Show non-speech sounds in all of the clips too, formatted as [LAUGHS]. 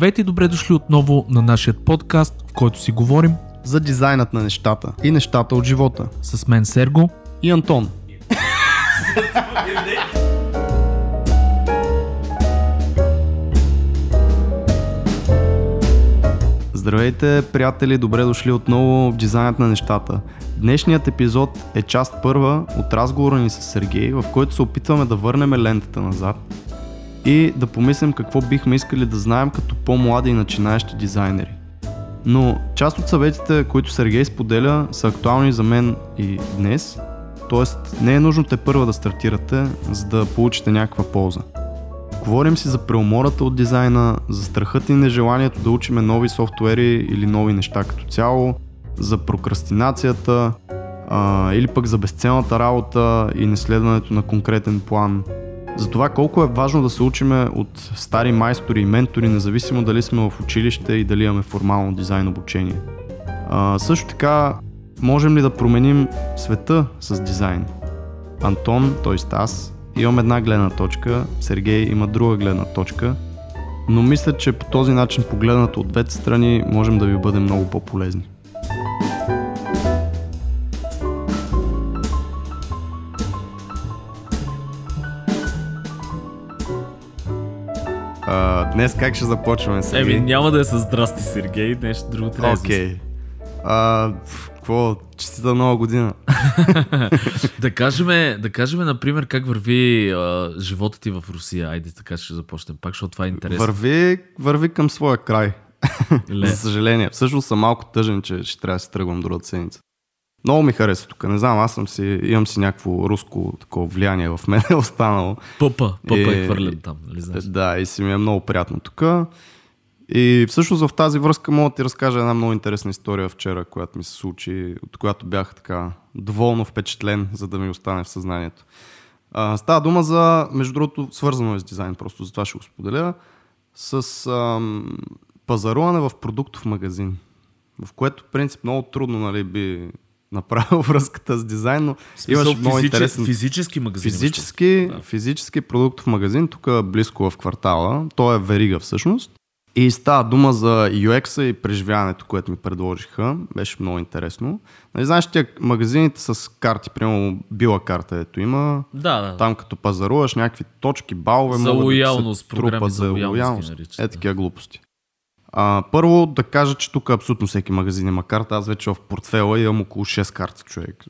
Здравейте и добре дошли отново на нашия подкаст, в който си говорим за дизайнът на нещата и нещата от живота. с мен Серго. И Антон. Здравейте, приятели, добре дошли отново в дизайнът на нещата. Днешният епизод е част първа от разговора ни с Сергей, в който се опитваме да върнем лентата назад и да помислим какво бихме искали да знаем като по-млади и начинаещи дизайнери. Но част от съветите, които Сергей споделя, са актуални за мен и днес, т.е. не е нужно те първа да стартирате, за да получите някаква полза. Говорим си за преумората от дизайна, за страхът и нежеланието да учиме нови софтуери или нови неща като цяло, за прокрастинацията а, или пък за безцелната работа и неследването на конкретен план. За това колко е важно да се учиме от стари майстори и ментори, независимо дали сме в училище и дали имаме формално дизайн обучение. А, също така, можем ли да променим света с дизайн? Антон, т.е. аз, имам една гледна точка, Сергей има друга гледна точка, но мисля, че по този начин, погледнато от двете страни, можем да ви бъдем много по-полезни. А, днес как ще започваме, Сергей? Еми, няма да е с здрасти, Сергей, нещо друго трябва да Окей. А, пф, какво? Честита нова година. [LAUGHS] да кажем, да кажем, например, как върви а, живота ти в Русия. Айде, така ще започнем пак, защото това е интересно. Върви, върви към своя край. [LAUGHS] За съжаление. Всъщност съм малко тъжен, че ще трябва да се тръгвам другата седмица. Много ми хареса тук. Не знам, аз съм си, имам си някакво руско такова влияние в мен е останало. Пъпа, пъпа е Е, хвърлен там, нали знаеш? Да, и си ми е много приятно тук. И всъщност в тази връзка мога да ти разкажа една много интересна история вчера, която ми се случи, от която бях така доволно впечатлен, за да ми остане в съзнанието. А, става дума за, между другото, свързано е с дизайн, просто за това ще го споделя, с ам, пазаруване в продуктов магазин, в което, в принцип, много трудно нали, би направил [LAUGHS] връзката с дизайн, но Смисъл, имаш много физичес- интересен Физически магазин. Физически, Да. физически продуктов магазин, тук близко в квартала. Той е верига всъщност. И става дума за UX-а и преживяването, което ми предложиха. Беше много интересно. Нали, знаеш, тия магазините с карти, примерно била карта, ето има. Да, да. Там като пазаруваш някакви точки, балове, За могат да се лоялност, програми трупат за лоялност Е, да. такива глупости. А, първо да кажа, че тук абсолютно всеки магазин има карта. Аз вече в портфела имам около 6 карти, човек.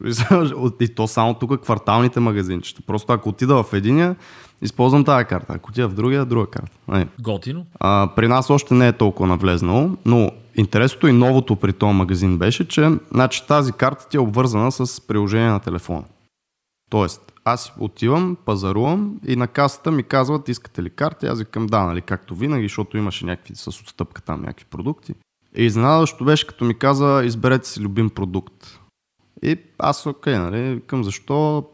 [LAUGHS] И то само тук кварталните магазинчета. Просто ако отида в единия, използвам тази карта. Ако отида в другия, друга карта. Нали. Готино. А, при нас още не е толкова навлезнало, но интересното и новото при този магазин беше, че значи, тази карта ти е обвързана с приложение на телефона. Тоест, аз отивам, пазарувам и на касата ми казват, искате ли карти? Аз викам да, нали, както винаги, защото имаше някакви с отстъпка там, някакви продукти. И изненадващо беше, като ми каза, изберете си любим продукт. И аз, окей, нали, викам защо?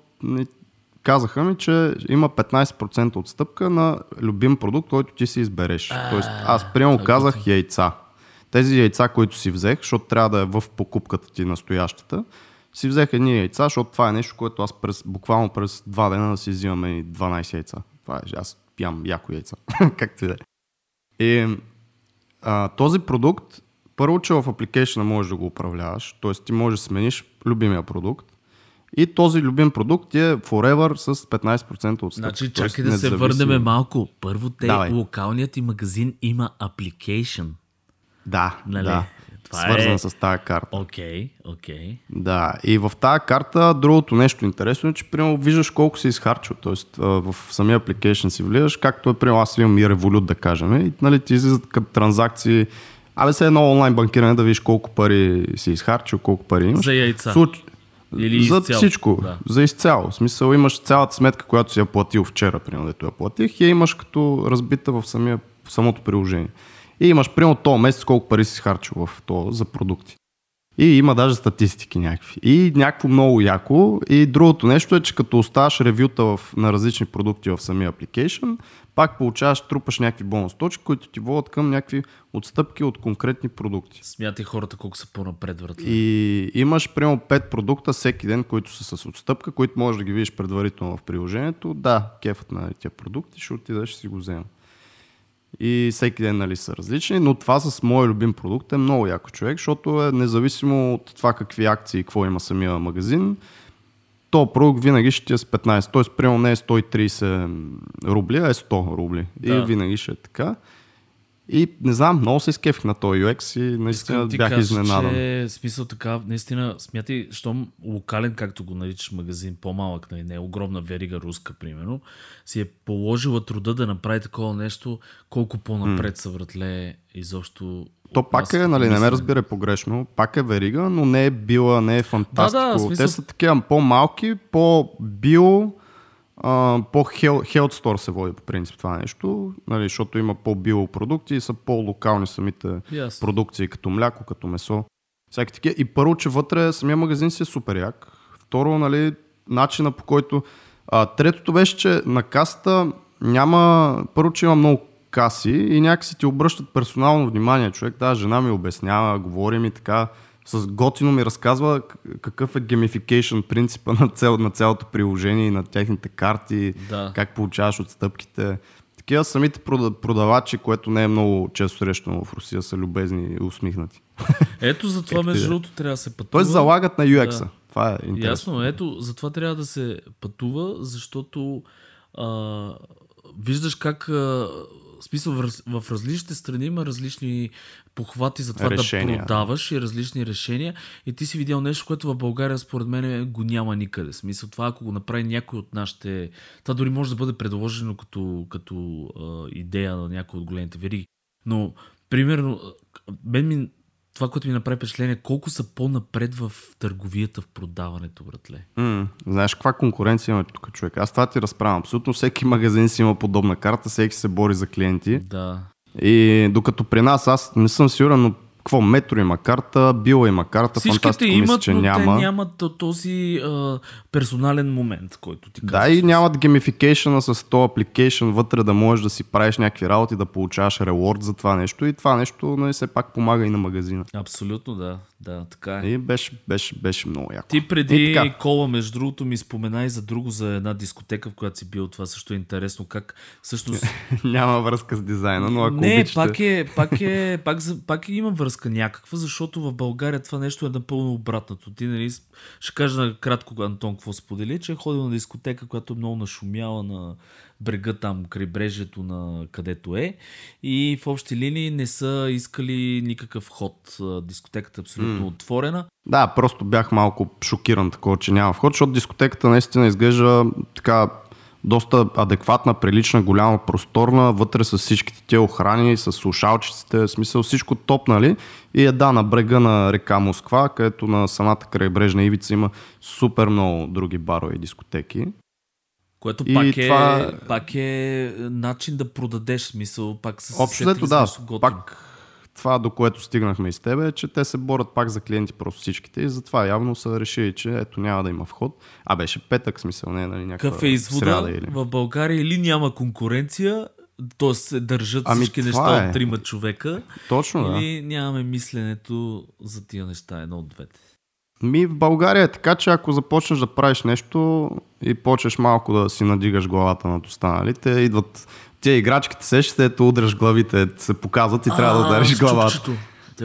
Казаха ми, че има 15% отстъпка на любим продукт, който ти си избереш. Тоест, аз това е казах яйца. Тези яйца, които си взех, защото трябва да е в покупката ти настоящата, си взех едни яйца, защото това е нещо, което аз през, буквално през два дена да си взимаме и 12 яйца. Това е, аз пиям яко яйца. [LAUGHS] Както и да е. И а, този продукт, първо, че в апликейшена можеш да го управляваш, т.е. ти можеш да смениш любимия продукт и този любим продукт е forever с 15% отстъпка. Значи, чакай да се върнем малко. Първо, те, Давай. локалният ти магазин има application. Да, Нали? да. Това Свързан е- с тази карта. Окей, окей. Да, и в тази карта другото нещо интересно е, че примерно виждаш колко си изхарчил. Тоест в самия application си влизаш, както е примерно аз имам и Revolut да кажем. И нали, ти излизат като транзакции. Абе се едно онлайн банкиране да видиш колко пари си изхарчил, колко пари имаш. За яйца. Случ... Или за изцяло. всичко. Да. За изцяло. В смисъл имаш цялата сметка, която си я платил вчера, примерно, дето я платих, и я имаш като разбита в, самия, в самото приложение. И имаш, примерно, този месец колко пари си харчил в то за продукти. И има даже статистики някакви. И някакво много яко. И другото нещо е, че като оставаш ревюта в, на различни продукти в самия application, пак получаваш, трупаш някакви бонус точки, които ти водят към някакви отстъпки от конкретни продукти. Смятай хората колко са по-напред, братле. И имаш примерно 5 продукта всеки ден, които са с отстъпка, които можеш да ги видиш предварително в приложението. Да, кефът на тия продукти, ще отидеш и си го взема. И всеки ден нали, са различни, но това с мой любим продукт е много яко човек, защото е независимо от това какви акции и какво има самия магазин, то продукт винаги ще ти е с 15, т.е. примерно не е 130 рубли, а е 100 рубли. Да. И винаги ще е така. И не знам, много се изкефих на този UX и наистина бях кажа, изненадан. Че, смисъл така, наистина, смятай, щом локален, както го наричаш магазин, по-малък, нали, не е огромна верига руска, примерно, си е положила труда да направи такова нещо, колко по-напред са вратле изобщо то пак е, нали, не ме разбира погрешно, пак е верига, но не е била, не е фантастико. Да, да, смисъл... Те са такива по-малки, по-био, по-хелт стор се води по принцип това нещо, нали, защото има по-био продукти и са по-локални самите yes. продукции, като мляко, като месо. Всяки такива. И първо, че вътре самия магазин си е супер як. Второ, нали, начина по който... А, третото беше, че на каста няма... Първо, че има много каси и някакси ти обръщат персонално внимание. Човек, да, жена ми обяснява, говори ми така, с готино ми разказва какъв е геймификейшн принципа на, цел, на цялото приложение и на техните карти, да. как получаваш отстъпките. Такива самите продавачи, което не е много често срещано в Русия, са любезни и усмихнати. Ето за това между другото трябва да се пътува. Тоест залагат на UX-а. Да. Това е интересно. Ясно, ето затова трябва да се пътува, защото а, виждаш как а, смисъл в, в различните страни има различни похвати за това решения. да продаваш и различни решения. И ти си видял нещо, което в България според мен го няма никъде. Смисъл това, ако го направи някой от нашите... Това дори може да бъде предложено като, като а, идея на някой от големите вериги. Но, примерно, мен ми това, което ми направи впечатление, колко са по-напред в търговията, в продаването, братле. Mm, знаеш каква конкуренция има тук, човек? Аз това ти разправям. Абсолютно всеки магазин си има подобна карта, всеки се бори за клиенти. Да. И докато при нас, аз не съм сигурен, но какво, Метро има карта, Било има карта, Всичките имат, мисля, че но няма. те нямат този а, персонален момент, който ти Да, и нямат геймификейшена с то апликейшн вътре да можеш да си правиш някакви работи, да получаваш реворд за това нещо и това нещо нали, все пак помага и на магазина. Абсолютно, да. Да, така е. И беше, беше, беше много яко. Ти преди кола, между другото, ми спомена и за друго, за една дискотека, в която си бил. Това също е интересно. Как всъщност... [LAUGHS] Няма връзка с дизайна, но ако Не, обичате... пак е, пак е, пак, пак има връзка някаква, защото в България това нещо е напълно обратното. Ти, нали, ще кажа кратко, Антон, какво сподели, че е ходил на дискотека, която е много нашумяла на брега там, крайбрежието на където е. И в общи линии не са искали никакъв ход. Дискотеката е абсолютно mm. отворена. Да, просто бях малко шокиран такова, че няма вход, защото дискотеката наистина изглежда така доста адекватна, прилична, голяма, просторна, вътре с всичките тия охрани, с слушалчиците, в смисъл всичко топ, нали? И е да, на брега на река Москва, където на самата крайбрежна ивица има супер много други барове и дискотеки. Което и пак, е, това... пак е начин да продадеш смисъл, пак с Общо да, пак това, до което стигнахме и с тебе, е, че те се борят пак за клиенти просто всичките и затова явно са решили, че ето няма да има вход. А беше петък, смисъл, не е нали, някаква Какъв е извода или... в България или няма конкуренция, т.е. се държат ами всички неща е. от трима човека. Точно, или да. нямаме мисленето за тия неща, едно от двете. Ми в България е така, че ако започнеш да правиш нещо и почнеш малко да си надигаш главата над останалите, идват тия играчките се ще ето удряш главите, се показват и трябва да удариш главата.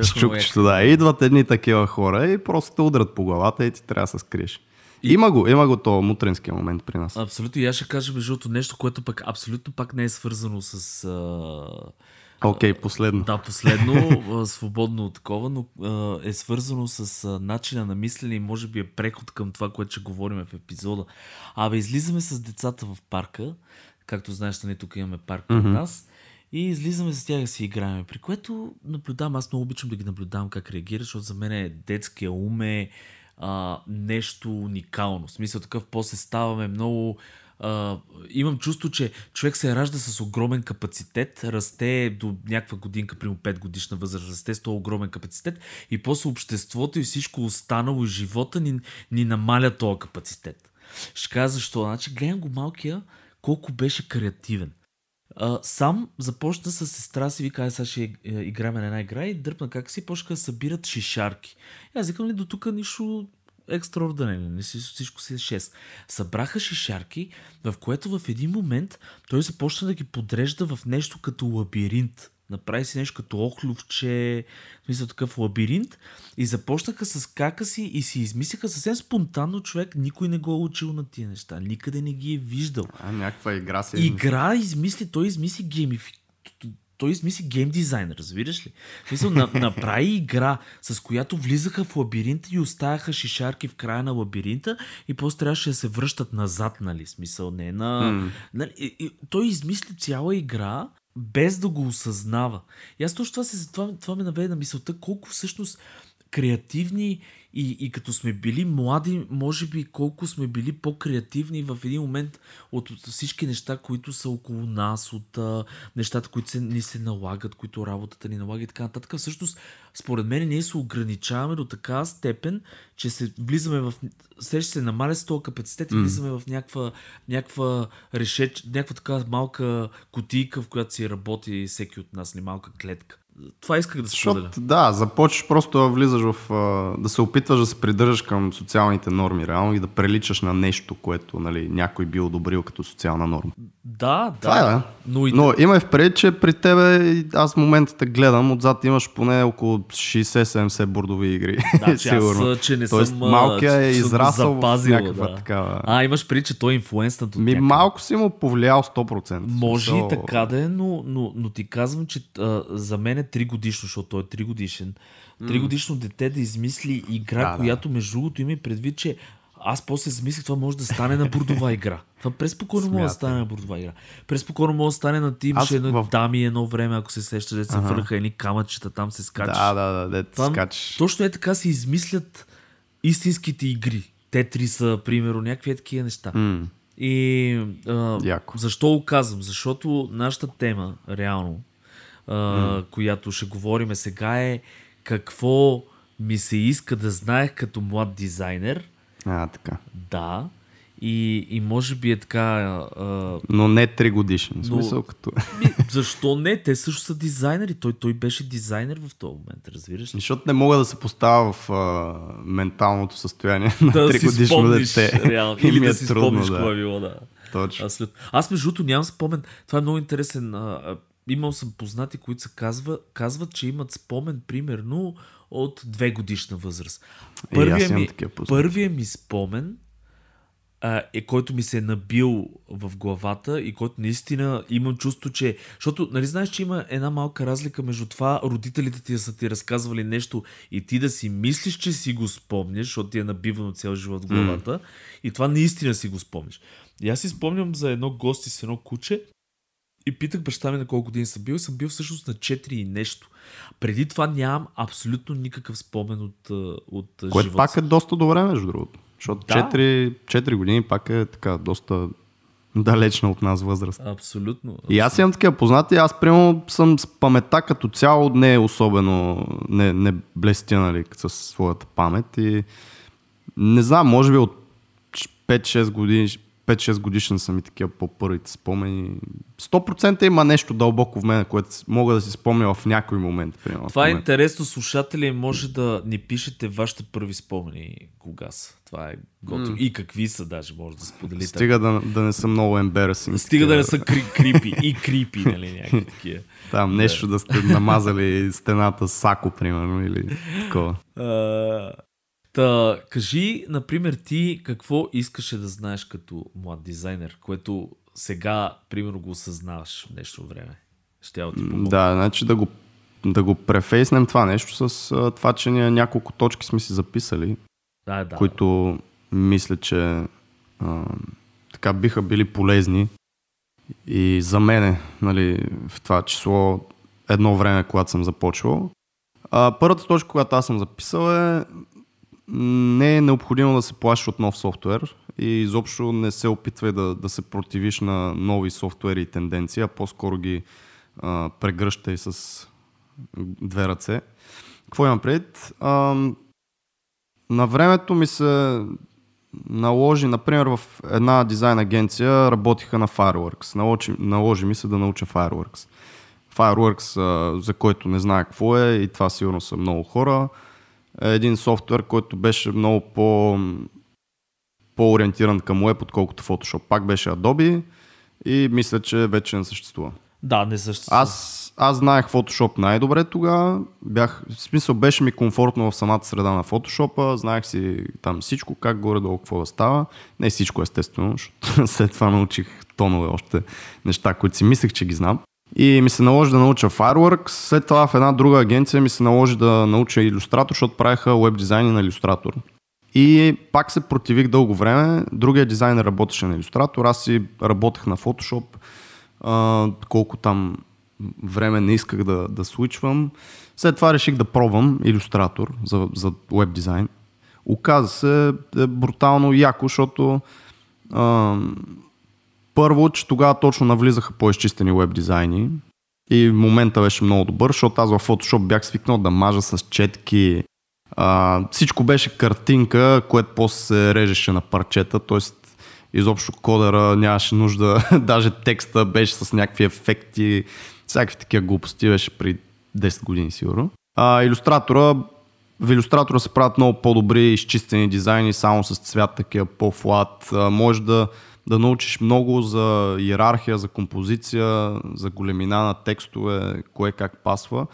С чукчето, да. Идват едни такива хора и просто те удрят по главата и ти трябва да се скриеш. И... Има го, има го то мутренския момент при нас. Абсолютно. И аз ще кажа между нещо, което пък абсолютно пак не е свързано с... Окей, okay, последно. Да, последно, свободно от такова, но е свързано с начина на мислене и може би е преход към това, което ще говорим в епизода. Абе, излизаме с децата в парка Както знаеш, нали, тук имаме парк mm-hmm. нас. И излизаме с тях да си играем. При което наблюдавам, аз много обичам да ги наблюдавам как реагират, защото за мен е детския ум е а, нещо уникално. В смисъл такъв, после ставаме много... А, имам чувство, че човек се ражда с огромен капацитет, расте до някаква годинка, примерно 5 годишна възраст, расте с този огромен капацитет и после обществото и всичко останало и живота ни, ни намаля този капацитет. Ще кажа защо. Значи, гледам го малкия, колко беше креативен. А, сам започна с сестра си, ви каза, сега ще е, играме на една игра и дръпна как си, почнаха да събират шишарки. И аз викам ли, до тук нищо екстраординарен, не си всичко си е 6. Събраха шишарки, в което в един момент той започна да ги подрежда в нещо като лабиринт. Направи си нещо като охлювче, мисля такъв лабиринт и започнаха с кака си и си измислиха съвсем спонтанно човек, никой не го е учил на тия неща, никъде не ги е виждал. А, някаква игра се Игра измисли, той измисли геймифик той измисли гейм дизайн, разбираш ли? Мисъл, на, направи игра, с която влизаха в лабиринта и оставяха шишарки в края на лабиринта и после трябваше да се връщат назад, нали? Смисъл, не на... Mm. Нали? И, и, той измисли цяла игра, без да го осъзнава. И аз точно това, се, това, това ме наведе на мисълта колко всъщност креативни и, и като сме били млади, може би колко сме били по-креативни в един момент от, от всички неща, които са около нас, от а, нещата, които се, ни се налагат, които работата ни налага и така нататък. Всъщност, според мен, ние се ограничаваме до такава степен, че се влизаме в... Сеща се намаля с този капацитет и влизаме в някаква, някаква решеч, някаква така малка кутийка, в която си работи всеки от нас, не малка клетка това исках да се споделя. Да, започваш просто да влизаш в... да се опитваш да се придържаш към социалните норми, реално и да приличаш на нещо, което нали, някой би одобрил като социална норма. Да, това да. Е, да. Но, и... Но има в пред, че при тебе, аз в момента те гледам, отзад имаш поне около 60-70 бордови игри. Да, че [LAUGHS] аз, че не Тоест, съм... малкия е израсъл запазил, в някаква да. такава... А, имаш преди, че той е инфлуенснат от Ми, малко си му повлиял 100%. Може и така да е, но, но, но ти казвам, че а, за мен е 3 годишно, защото той е 3 годишен. 3 годишно дете да измисли игра, да, която между другото има предвид, че аз после замислих, това може да стане на бордова игра. Това преспокойно може да стане на бордова игра. Преспокойно може да стане на ти имаше едно в... дами едно време, ако се сещаш, да се ага. върха едни камъчета, там се скачаш. Да, да, да, да там, скачаш. Точно е така се измислят истинските игри. Тетри са, примерно, някакви е такива неща. Mm. И а, защо го казвам? Защото нашата тема, реално, а, mm. която ще говорим сега е какво ми се иска да знаех като млад дизайнер. А, така. Да. И, и може би е така... А... Но не 3 годишен. В смисъл като... Ми, защо не? Те също са дизайнери. Той, той беше дизайнер в този момент, разбираш ли? Защото не мога да се поставя в а, менталното състояние [LAUGHS] на да 3 годишно спомниш, дете. Реално. Или да е си трудно, спомниш да. какво е било, да. Точно. Аз, след... Аз между другото нямам спомен. Това е много интересен. А, имал съм познати, които се казва, казват, че имат спомен примерно от две годишна възраст. Първия, ми, първия ми спомен а, е който ми се е набил в главата и който наистина имам чувство, че... Защото, нали знаеш, че има една малка разлика между това родителите ти са ти разказвали нещо и ти да си мислиш, че си го спомняш, защото ти е набивано цял живот в главата mm. и това наистина си го спомняш. И аз си спомням за едно гости с едно куче и питах баща ми на колко години съм бил и съм бил всъщност на 4 и нещо. Преди това нямам абсолютно никакъв спомен от, от Което живота. пак е доста добре, между другото. Защото да. 4, 4 години пак е така доста далечна от нас възраст. Абсолютно. абсолютно. И аз имам такива познати, аз примерно съм с паметта като цяло не е особено, не, не блестя нали, с своята памет и не знам, може би от 5-6 години, 5-6 годишен съм и такива по-първите спомени. 100% има нещо дълбоко в мен, което мога да си спомня в някой момент. Примерно, Това е интересно, слушатели, може да ни пишете вашите първи спомени кога са. Това е готово. Mm. И какви са, даже може да споделите. Стига да, да не са много embarrassing. Стига да не са кри, крипи. И крипи, нали, някакви такива. [LAUGHS] Там нещо да сте намазали стената с сако, примерно, или такова. Uh, Та, кажи, например, ти какво искаше да знаеш като млад дизайнер, което сега, примерно, го осъзнаваш в днешно време? Ще ти Да, значи да го, да го префейснем това нещо с а, това, че ние няколко точки сме си записали, да, да. които мисля, че а, така биха били полезни и за мене, нали, в това число едно време, когато съм започвал. А, първата точка, която аз съм записал е не е необходимо да се плашиш от нов софтуер и изобщо не се опитвай да, да се противиш на нови софтуери и тенденции, а по-скоро ги а, прегръщай с две ръце. Какво имам пред? А, на времето ми се наложи, например, в една дизайн агенция работиха на Fireworks. Наложи, наложи ми се да науча Fireworks. Fireworks, а, за който не знае какво е и това сигурно са много хора един софтуер, който беше много по, по-ориентиран към Web, отколкото Photoshop. Пак беше Adobe и мисля, че вече не съществува. Да, не съществува. Аз, аз знаех Photoshop най-добре тогава. Бях, в смисъл беше ми комфортно в самата среда на Photoshop. Знаех си там всичко, как горе-долу какво да става. Не всичко естествено, защото [LAUGHS] след това научих тонове още неща, които си мислех, че ги знам. И ми се наложи да науча Fireworks. След това в една друга агенция ми се наложи да науча иллюстратор, защото правиха веб дизайни на иллюстратор. И пак се противих дълго време. Другия дизайнер работеше на иллюстратор, аз си работех на Photoshop. Колко там време не исках да, да случвам. След това реших да пробвам иллюстратор за, за веб дизайн. Оказа се е брутално яко, защото а, първо, че тогава точно навлизаха по-изчистени веб дизайни и момента беше много добър, защото аз в Photoshop бях свикнал да мажа с четки. А, всичко беше картинка, което после се режеше на парчета, т.е. изобщо кодера нямаше нужда, [LAUGHS] даже текста беше с някакви ефекти, всякакви такива глупости, беше при 10 години сигурно. А, иллюстратора, в иллюстратора се правят много по-добри изчистени дизайни, само с цвят такива по-флат. Може да да научиш много за иерархия, за композиция, за големина на текстове, кое как пасва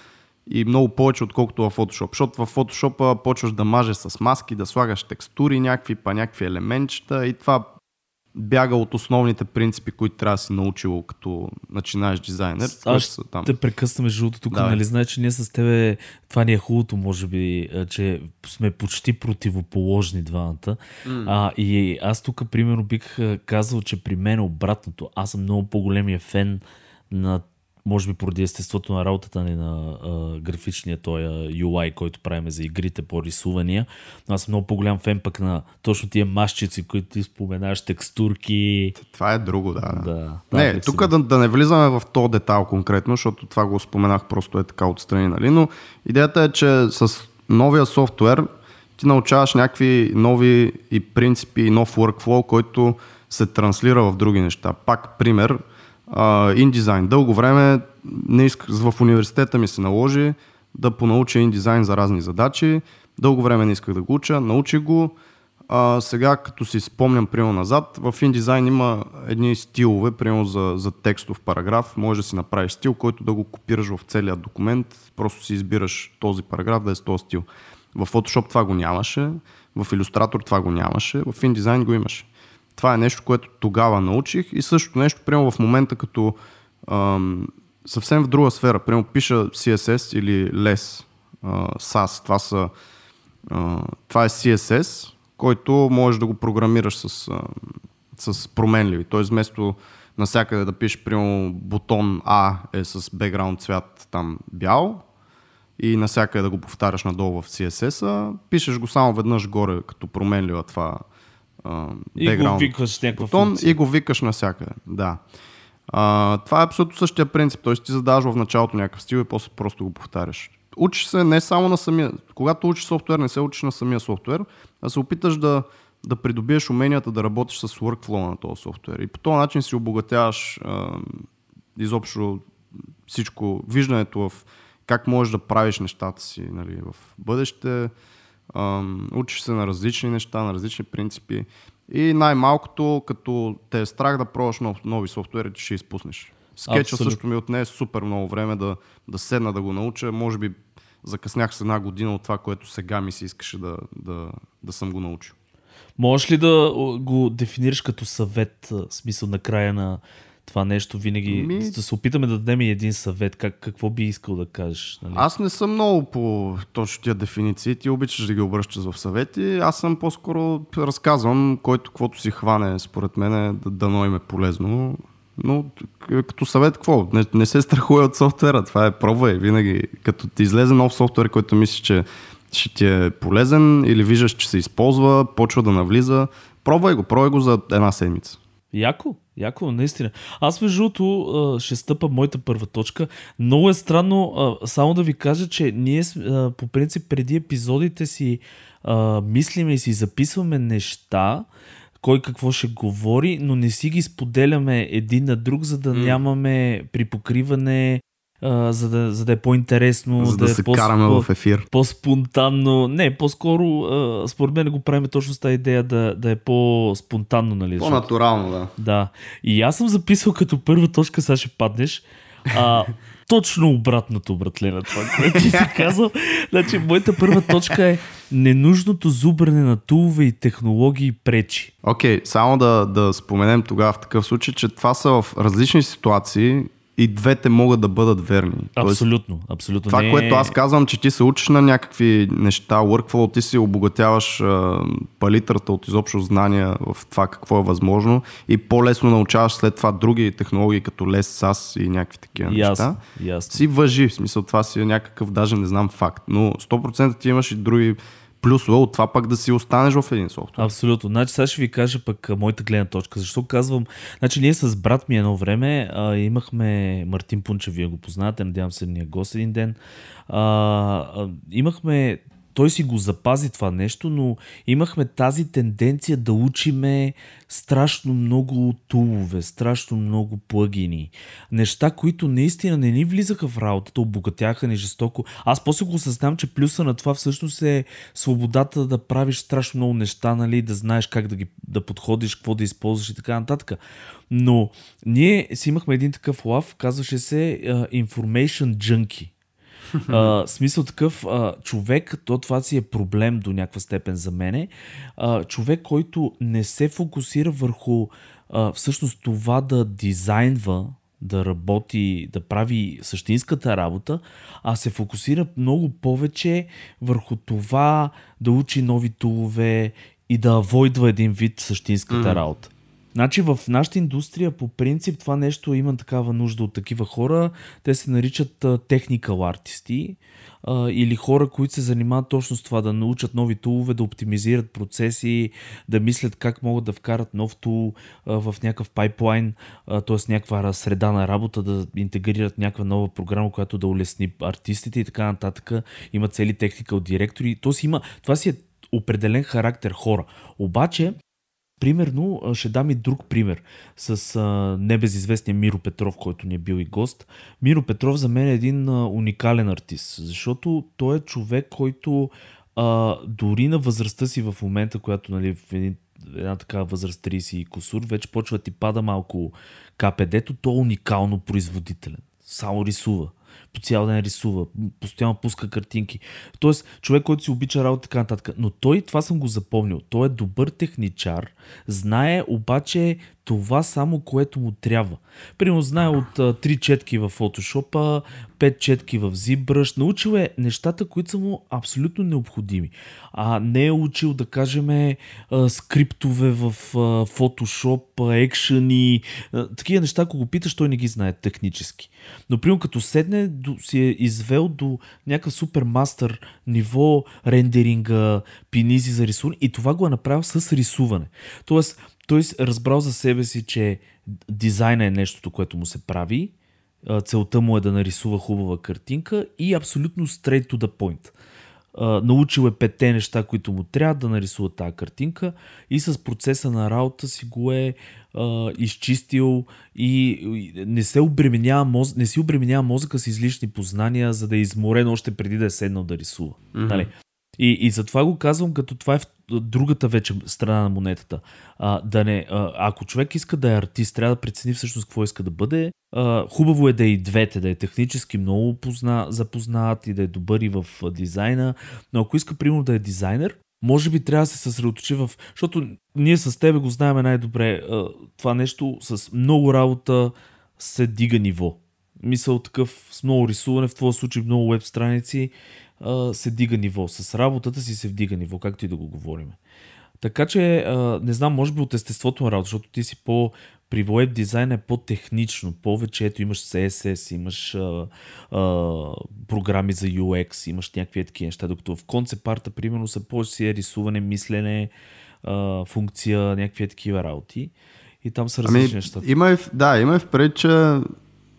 и много повече отколкото в Photoshop. Защото в Photoshop почваш да мажеш с маски, да слагаш текстури някакви, па някакви елементчета и това бяга от основните принципи, които трябва да си научил като начинаеш дизайнер. Аз са там. те прекъсна между другото тук, нали знаеш, че ние с тебе, това ни е хубавото, може би, че сме почти противоположни двамата. Mm. А, и аз тук, примерно, бих казал, че при мен е обратното. Аз съм много по-големия фен на може би поради естеството на работата ни на а, графичния той UI, който правиме за игрите по рисувания. Но аз съм много по-голям фен пък на точно тия машчици, които ти споменаш, текстурки. Това е друго, да. да не, тук да, да не влизаме в то детайл конкретно, защото това го споменах просто е така отстрани, нали? Но идеята е, че с новия софтуер ти научаваш някакви нови и принципи и нов workflow, който се транслира в други неща. Пак пример, индизайн. Дълго време не исках, в университета ми се наложи да понауча индизайн за разни задачи. Дълго време не исках да го уча, научих го. А, сега, като си спомням, примерно назад, в индизайн има едни стилове, примерно за, за текстов параграф. Може да си направиш стил, който да го копираш в целия документ. Просто си избираш този параграф да е с този стил. В Photoshop това го нямаше, в Illustrator това го нямаше, в InDesign го имаше. Това е нещо, което тогава научих и също нещо, прямо в момента като ам, съвсем в друга сфера, прямо пиша CSS или LESS, а, SAS, това, са, а, това е CSS, който можеш да го програмираш с, а, с променливи. Т.е. вместо насякъде да пишеш, примерно, бутон А е с бекграунд цвят там бял и насякъде да го повтаряш надолу в CSS-а, пишеш го само веднъж горе като променлива това и го викаш с някаква бутон функция. и го викаш навсякъде. Да. А, това е абсолютно същия принцип. Т.е. ти задаваш в началото някакъв стил и после просто го повтаряш. Учиш се не само на самия... Когато учиш софтуер, не се учиш на самия софтуер, а се опиташ да, да придобиеш уменията да работиш с workflow на този софтуер. И по този начин си обогатяваш а, изобщо всичко, виждането в как можеш да правиш нещата си нали, в бъдеще, учиш се на различни неща, на различни принципи и най-малкото, като те е страх да пробваш нов, нови софтуери, ще изпуснеш. Скетча Абсолютно. също ми отне супер много време да, да седна да го науча. Може би закъснях с една година от това, което сега ми се искаше да, да, да съм го научил. Можеш ли да го дефинираш като съвет, смисъл на края на това нещо винаги. Ми... Да се опитаме да дадем и един съвет. Как, какво би искал да кажеш? Нали? Аз не съм много по точно тия дефиниции. Ти обичаш да ги обръщаш в съвети. Аз съм по-скоро разказвам, който каквото си хване, според мен, да дано им е полезно. Но като съвет, какво? Не, не се страхуй от софтуера. Това е пробвай винаги. Като ти излезе нов софтуер, който мислиш, че ще ти е полезен или виждаш, че се използва, почва да навлиза, пробвай го, пробвай го за една седмица. Яко, яко, наистина. Аз между другото ще стъпа моята първа точка. Много е странно, само да ви кажа, че ние по принцип преди епизодите си мислиме и си записваме неща, кой какво ще говори, но не си ги споделяме един на друг, за да mm. нямаме припокриване а, за, да, за да е по-интересно. За да, да е се по- караме в ефир. По-спонтанно. Не, по-скоро, а, според мен го правим точно с тази идея да, да е по-спонтанно. Нали, По-натурално, да. Да. И аз съм записал като първа точка, сега ще паднеш. А, [LAUGHS] точно обратното, братле, на това, което ти си [LAUGHS] казал. Значи, моята първа точка е ненужното зубране на тулове и технологии пречи. Окей, okay, само да, да споменем тогава в такъв случай, че това са в различни ситуации, и двете могат да бъдат верни. Абсолютно, Тоест, абсолютно. Това, не... което аз казвам, че ти се учиш на някакви неща, workflow, ти си обогатяваш а, палитрата от изобщо знания в това какво е възможно и по-лесно научаваш след това други технологии, като LES, SAS и някакви такива ясно, неща. Ясно. Си въжи, в смисъл това си е някакъв, даже не знам факт, но 100% ти имаш и други плюсове от това пък да си останеш в един софтуер. Абсолютно. Значи сега ще ви кажа пък моята гледна точка. Защо казвам? Значи ние с брат ми едно време а, имахме Мартин Пунчев, вие го познавате, надявам се ни гост един ден. А, а, имахме той си го запази това нещо, но имахме тази тенденция да учиме страшно много тулове, страшно много плагини. Неща, които наистина не ни влизаха в работата, обогатяха ни жестоко. Аз после го осъзнавам, че плюса на това всъщност е свободата да правиш страшно много неща, нали, да знаеш как да ги да подходиш, какво да използваш и така нататък. Но ние си имахме един такъв лав, казваше се uh, Information Junkie [LAUGHS] а, смисъл такъв, а, човек, то това си е проблем до някаква степен за мене, а, човек, който не се фокусира върху а, всъщност това да дизайнва, да работи, да прави същинската работа, а се фокусира много повече върху това да учи нови тулове и да авойдва един вид същинската mm. работа. Значи в нашата индустрия по принцип това нещо има такава нужда от такива хора. Те се наричат technical артисти или хора, които се занимават точно с това, да научат нови тулове, да оптимизират процеси, да мислят как могат да вкарат нов тул в някакъв пайплайн, т.е. някаква среда на работа, да интегрират някаква нова програма, която да улесни артистите и така нататък. Има цели техникал директори. Тоест има, това си е определен характер хора. Обаче, Примерно, ще дам и друг пример с а, небезизвестния Миро Петров, който ни е бил и гост. Миро Петров за мен е един а, уникален артист, защото той е човек, който а, дори на възрастта си в момента, която нали, в един, една такава възраст 30 и косур, вече почва да ти пада малко КПД-то, той е уникално производителен. Само рисува по цял ден рисува, постоянно пуска картинки. Тоест, човек, който си обича работа, така нататък. Но той, това съм го запомнил, той е добър техничар, знае обаче това само, което му трябва. Примерно знае от а, 3 четки в Photoshop, 5 четки в ZBrush. Научил е нещата, които са му абсолютно необходими. А не е учил, да кажем, скриптове в Photoshop, екшени, такива неща, ако го питаш, той не ги знае технически. Но, примерно, като седне, си е извел до някакъв супер мастър ниво рендеринга, пинизи за рисуване и това го е направил с рисуване. Тоест, той разбрал за себе си, че дизайна е нещото, което му се прави, целта му е да нарисува хубава картинка и абсолютно straight to the point. Научил е петте неща, които му трябва да нарисува тази картинка и с процеса на работа си го е изчистил и не, се обременява моз... не си обременява мозъка с излишни познания, за да е изморен още преди да е седнал да рисува. Mm-hmm. Нали? И, и затова го казвам, като това е другата вече страна на монетата. А, да не, а, ако човек иска да е артист, трябва да прецени всъщност какво иска да бъде. А, хубаво е да е и двете, да е технически много позна, запознат и да е добър и в дизайна. Но ако иска, примерно, да е дизайнер, може би трябва да се съсредоточи в... Защото ние с тебе го знаем най-добре. Това нещо с много работа се дига ниво. Мисъл такъв с много рисуване, в твоя случай много веб страници а, се дига ниво. С работата си се вдига ниво, както и да го говорим. Така че, а, не знам, може би от естеството на работа, защото ти си по... При веб дизайн е по-технично, повече ето имаш CSS, имаш а, а, програми за UX, имаш някакви такива неща, докато в концепарта, примерно, са повече си е рисуване, мислене, а, функция, някакви такива работи. И там са различни ами, неща. Има и, да, има и впред, че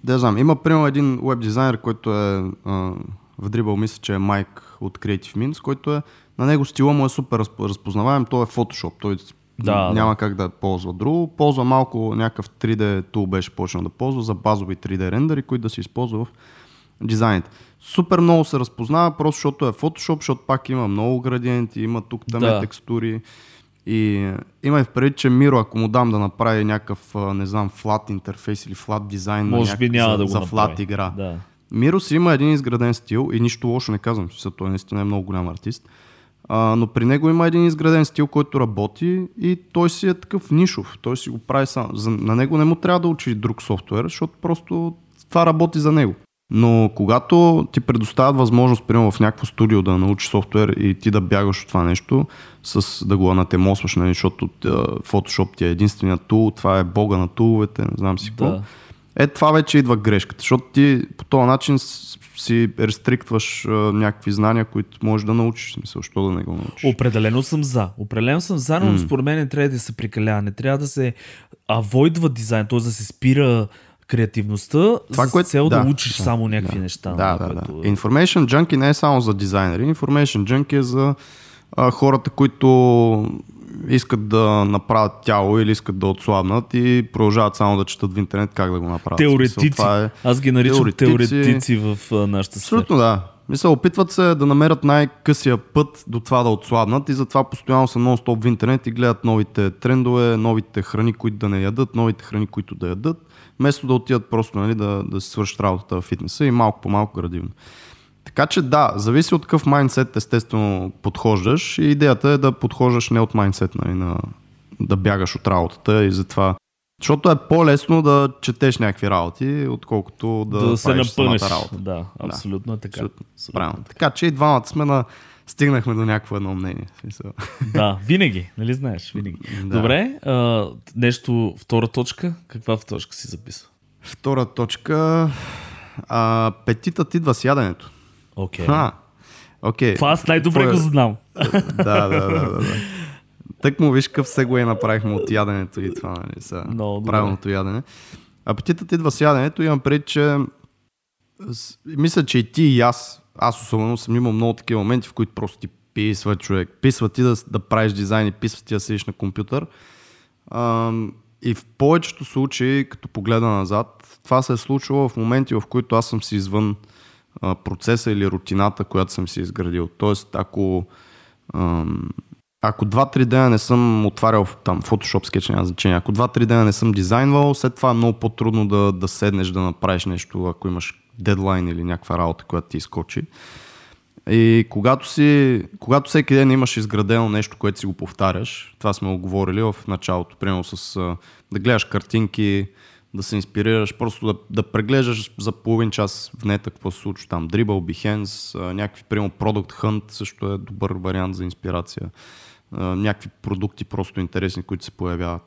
да знам, има примерно един веб дизайнер, който е а, в дрибъл мисля, че е Майк от Creative Means, който е, на него стила му е супер разпознаваем, той е Photoshop, той да, няма да. как да ползва друго. Ползва малко някакъв 3D тул беше почнал да ползва за базови 3D рендери, които да се използва в дизайните. Супер много се разпознава, просто защото е Photoshop, защото пак има много градиенти, има тук там Да. текстури. И има и в предвид, че Миро, ако му дам да направи някакъв, не знам, флат интерфейс или флат дизайн Може би няма за, да го за направи. флат игра. Да. Миро си има един изграден стил и нищо лошо не казвам, че той наистина е много голям артист. А, но при него има един изграден стил, който работи и той си е такъв нишов. Той си го прави сам. За, на него не му трябва да учи друг софтуер, защото просто това работи за него. Но когато ти предоставят възможност, примерно в някакво студио да научиш софтуер и ти да бягаш от това нещо, с да го анатемосваш, нали, защото Photoshop ти е единственият тул, това е бога на туловете, не знам си какво. Да. Е, това вече идва грешката, защото ти по този начин с- си рестриктваш а, някакви знания, които можеш да научиш. Смисъл, що да не го научиш? Определено съм за. Определено съм за, но според мен не трябва да се прекалява. Не трябва да се авойдва дизайн, т.е. да се спира креативността Това, за което- цел да, да, учиш да, само някакви да. неща. Да, нали, да, да. което- Information Junkie не е само за дизайнери. Information Junkie е за а, хората, които искат да направят тяло или искат да отслабнат и продължават само да четат в интернет как да го направят. Теоретици. Това е... Аз ги наричам теоретици. теоретици, в нашата сфера. Абсолютно да. Мисля, опитват се да намерят най-късия път до това да отслабнат и затова постоянно са нон-стоп в интернет и гледат новите трендове, новите храни, които да не ядат, новите храни, които да ядат, вместо да отидат просто нали, да, да си свършат работата в фитнеса и малко по малко градивно. Така че да, зависи от какъв майндсет естествено подхождаш и идеята е да подхождаш не от майндсет, нали, на, да бягаш от работата и затова защото е по-лесно да четеш някакви работи, отколкото да, да, се напънеш. самата работа. Да, абсолютно е така. Абсолютно. Абсолютно. Правилно. Така че и двамата сме на... Стигнахме до някакво едно мнение. Да, винаги, нали знаеш, винаги. Да. Добре, а, нещо, втора точка. Каква точка си записал? Втора точка. А, петитът идва с яденето. Окей. Ха. Окей. Това аз най-добре Какво го знам. [LAUGHS] да, да, да, да, да. Тък му виж какъв сегуей направихме от яденето и това, нали, са добре. правилното ядене. Апетитът идва с яденето, имам пред, че мисля, че и ти и аз, аз особено съм имал много такива моменти, в които просто ти писва човек. Писва ти да, да правиш дизайн и писва ти да седиш на компютър. Ам, и в повечето случаи, като погледа назад, това се е случвало в моменти, в които аз съм си извън процеса или рутината, която съм си изградил. Тоест, ако ам, ако 2-3 дена не съм отварял там Photoshop скетч, няма значение. Ако 2-3 дена не съм дизайнвал, след това е много по-трудно да, да седнеш да направиш нещо, ако имаш дедлайн или някаква работа, която ти изкочи. И когато, си, когато всеки ден имаш изградено нещо, което си го повтаряш, това сме го говорили в началото, примерно с да гледаш картинки, да се инспирираш, просто да, да преглеждаш за половин час в нета какво се случва там. Dribble, Behance, някакви, примерно Product Hunt също е добър вариант за инспирация. Някакви продукти просто интересни, които се появяват.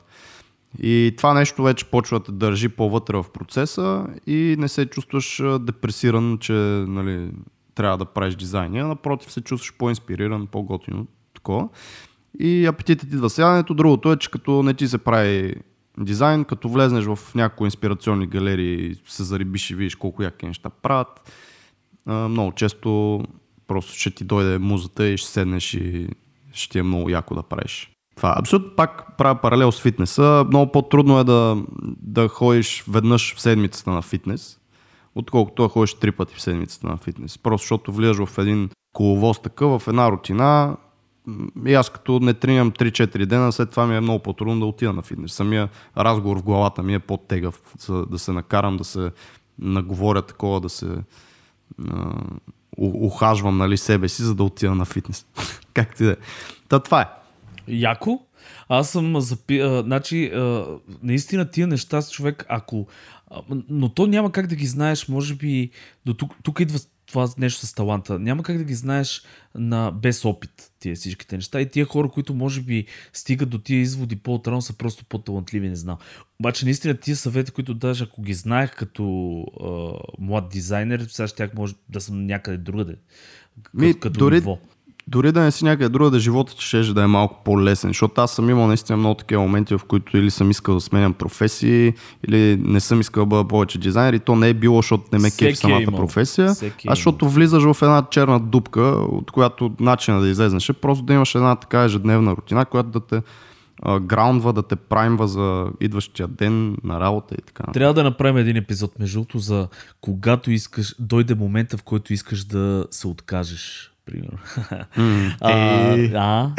И това нещо вече почва да държи по-вътре в процеса и не се чувстваш депресиран, че нали, трябва да правиш дизайни, а напротив се чувстваш по-инспириран, по-готино, такова. И апетитът идва с яденето. Другото е, че като не ти се прави дизайн, като влезнеш в някои инспирационни галерии, се зарибиш и видиш колко яки неща правят, много често просто ще ти дойде музата и ще седнеш и ще ти е много яко да правиш. Това абсолютно пак правя паралел с фитнеса. Много по-трудно е да, да ходиш веднъж в седмицата на фитнес, отколкото да ходиш три пъти в седмицата на фитнес. Просто защото влизаш в един коловоз такъв, в една рутина, и аз като не тренирам 3-4 дена, след това ми е много по-трудно да отида на фитнес. Самия разговор в главата ми е по-тегъв, за да се накарам да се наговоря такова, да се а, ухажвам нали, себе си, за да отида на фитнес. [LAUGHS] как ти да е. Та това е. Яко. Аз съм запи... А, значи, а, наистина тия неща с човек, ако... А, но то няма как да ги знаеш, може би... До тук, тук идва това нещо с таланта. Няма как да ги знаеш на, без опит тия всичките неща. И тия хора, които може би стигат до тия изводи по-отрано, са просто по-талантливи, не знам. Обаче наистина тия съвети, които даже ако ги знаех като а, млад дизайнер, сега щях може да съм някъде другаде. Ми, като дори, ниво. Дори да не си някъде друга, да живота ти ще да е малко по-лесен, защото аз съм имал наистина много такива моменти, в които или съм искал да сменям професии, или не съм искал да бъда повече дизайнер и то не е било, защото не ме кеф е самата имал. професия, Всеки е а защото влизаш в една черна дупка, от която начина да излезнеш е просто да имаш една така ежедневна рутина, която да те граундва, да те праймва за идващия ден на работа и така. Трябва да направим един епизод, между другото, за когато искаш, дойде момента, в който искаш да се откажеш примерно. Mm, [LAUGHS] а, е, а,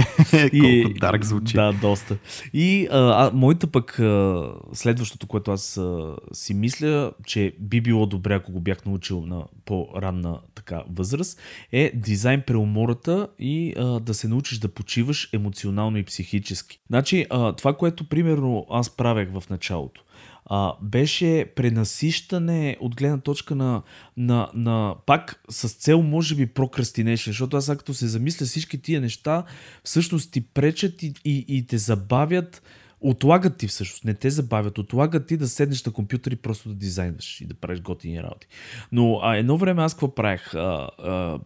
[LAUGHS] колко дарк звучи. Да, доста. И а, а, моята пък а, следващото, което аз а, си мисля, че би било добре, ако го бях научил на по-ранна така възраст, е дизайн преумората и а, да се научиш да почиваш емоционално и психически. Значи, а, това, което примерно аз правех в началото, а, беше пренасищане от гледна точка на, на, на пак с цел може би прокрастинеше, защото аз като се замисля всички тия неща всъщност ти пречат и, и, и те забавят отлагат ти всъщност, не те забавят, отлагат ти да седнеш на компютър и просто да дизайнваш и да правиш готини работи. Но а, едно време аз какво правех? А, а,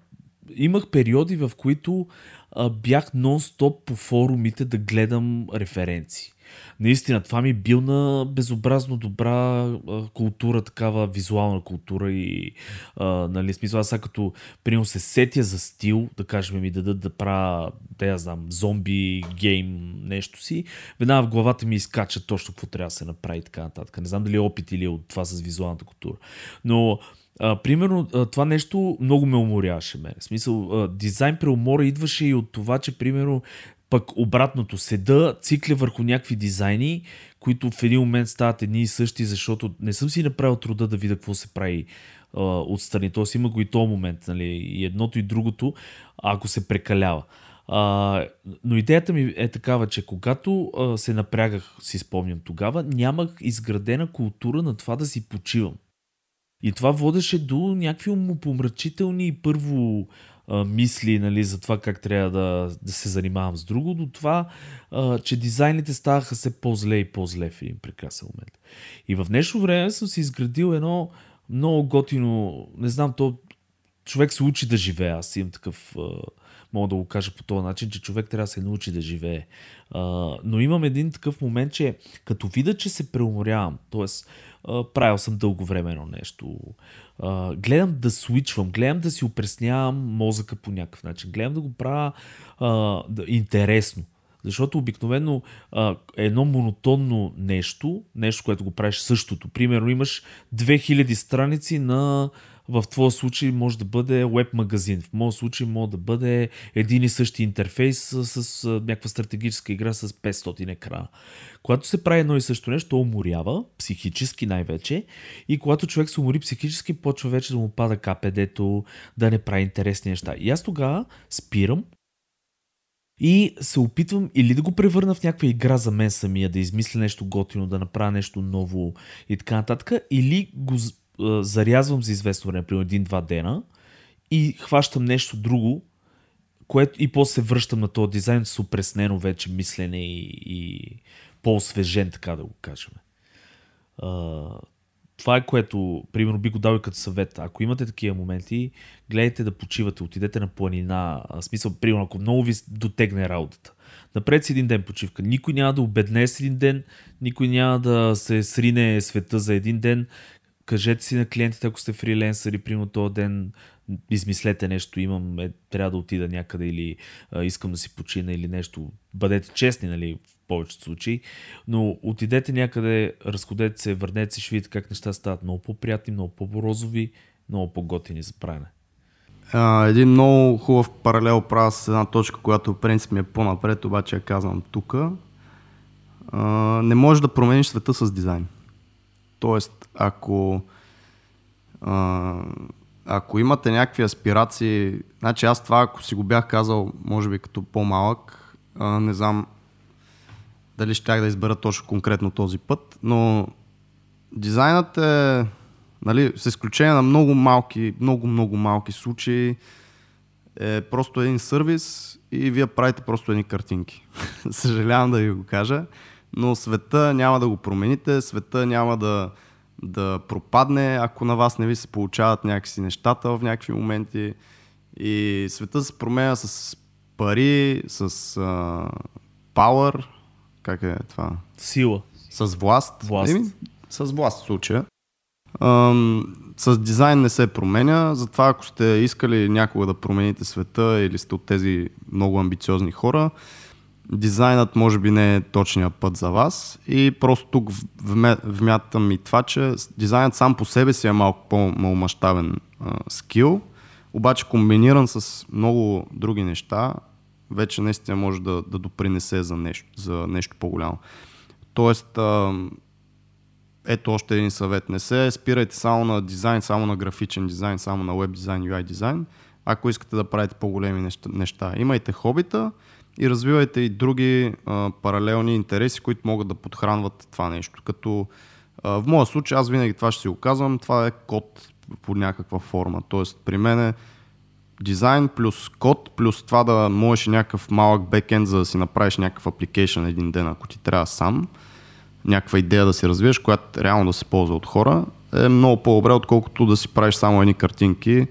имах периоди, в които а, бях нон-стоп по форумите да гледам референции наистина това ми бил на безобразно добра култура, такава визуална култура и а, нали, смисъл аз като примерно се сетя за стил, да кажем ми дадат да правя, да я знам, зомби, гейм, нещо си, веднага в главата ми изкача точно какво трябва да се направи и така нататък. Не знам дали е опит или е от това с визуалната култура. Но а, примерно, а, това нещо много ме уморяваше мен. В смисъл, а, дизайн преумора идваше и от това, че примерно пък обратното, седа, цикля върху някакви дизайни, които в един момент стават едни и същи, защото не съм си направил труда да видя какво се прави а, отстрани. Тоест има го и този момент, нали, и едното и другото, ако се прекалява. А, но идеята ми е такава, че когато а, се напрягах, си спомням тогава, нямах изградена култура на това да си почивам. И това водеше до някакви умопомрачителни първо мисли нали, за това как трябва да, да се занимавам с друго, до това, а, че дизайните ставаха се по-зле и по-зле в един прекрасен момент. И в днешно време съм си изградил едно много готино, не знам, то човек се учи да живее. Аз имам такъв, а, мога да го кажа по този начин, че човек трябва да се научи да живее. А, но имам един такъв момент, че като видя, че се преуморявам, т.е. правил съм дълго време едно нещо, а, гледам да свичвам, гледам да си опреснявам мозъка по някакъв начин, гледам да го правя а, да, интересно. Защото обикновено а, едно монотонно нещо, нещо, което го правиш същото, примерно имаш 2000 страници на в твоя случай може да бъде веб магазин. В моят случай може да бъде един и същи интерфейс с, с някаква стратегическа игра с 500 екрана. Когато се прави едно и също нещо, то уморява, психически най-вече, и когато човек се умори психически, почва вече да му пада КПД-то, да не прави интересни неща. И аз тогава спирам, и се опитвам или да го превърна в някаква игра за мен самия, да измисля нещо готино, да направя нещо ново и така нататък, или го зарязвам за известно време, примерно един-два дена и хващам нещо друго, което и после се връщам на този дизайн с опреснено вече мислене и, и по-освежен, така да го кажем. Това е което, примерно, би го дал и като съвет. Ако имате такива моменти, гледайте да почивате, отидете на планина. В смисъл, примерно, ако много ви дотегне работата. Напред си един ден почивка. Никой няма да обедне с един ден, никой няма да се срине света за един ден кажете си на клиентите, ако сте фриленсъри, примерно този ден измислете нещо, имам, е, трябва да отида някъде или а, искам да си почина или нещо. Бъдете честни, нали, в повечето случаи, но отидете някъде, разходете се, върнете се, ще видите как неща стават много по-приятни, много по-розови, много по-готини за правене. А, един много хубав паралел правя с една точка, която в принцип ми е по-напред, обаче я казвам тук. не можеш да промениш света с дизайн. Тоест, ако, а, ако имате някакви аспирации, значи аз това, ако си го бях казал, може би като по-малък, а, не знам дали щях да избера точно конкретно този път, но дизайнът е, нали, с изключение на много малки, много, много малки случаи, е просто един сервис и вие правите просто едни картинки. [LAUGHS] Съжалявам да ви го кажа но света няма да го промените, света няма да, да пропадне, ако на вас не ви се получават някакси нещата в някакви моменти. И света се променя с пари, с uh, power, как е това? Сила. С власт. Власт. Еми, с власт в случая. Um, с дизайн не се променя, затова ако сте искали някога да промените света или сте от тези много амбициозни хора, дизайнът може би не е точният път за вас и просто тук вмятам и това, че дизайнът сам по себе си е малко по-малмащабен скил, обаче комбиниран с много други неща, вече наистина може да, да допринесе за нещо, за нещо по-голямо. Тоест, а, ето още един съвет. Не се спирайте само на дизайн, само на графичен дизайн, само на веб дизайн, UI дизайн. Ако искате да правите по-големи неща, имайте хобита и развивайте и други а, паралелни интереси, които могат да подхранват това нещо. Като а, в моя случай, аз винаги това ще си го казвам, това е код по някаква форма. Тоест при мен е дизайн плюс код, плюс това да можеш някакъв малък бекенд, за да си направиш някакъв апликейшн един ден, ако ти трябва сам, някаква идея да си развиеш, която реално да се ползва от хора, е много по-добре, отколкото да си правиш само едни картинки,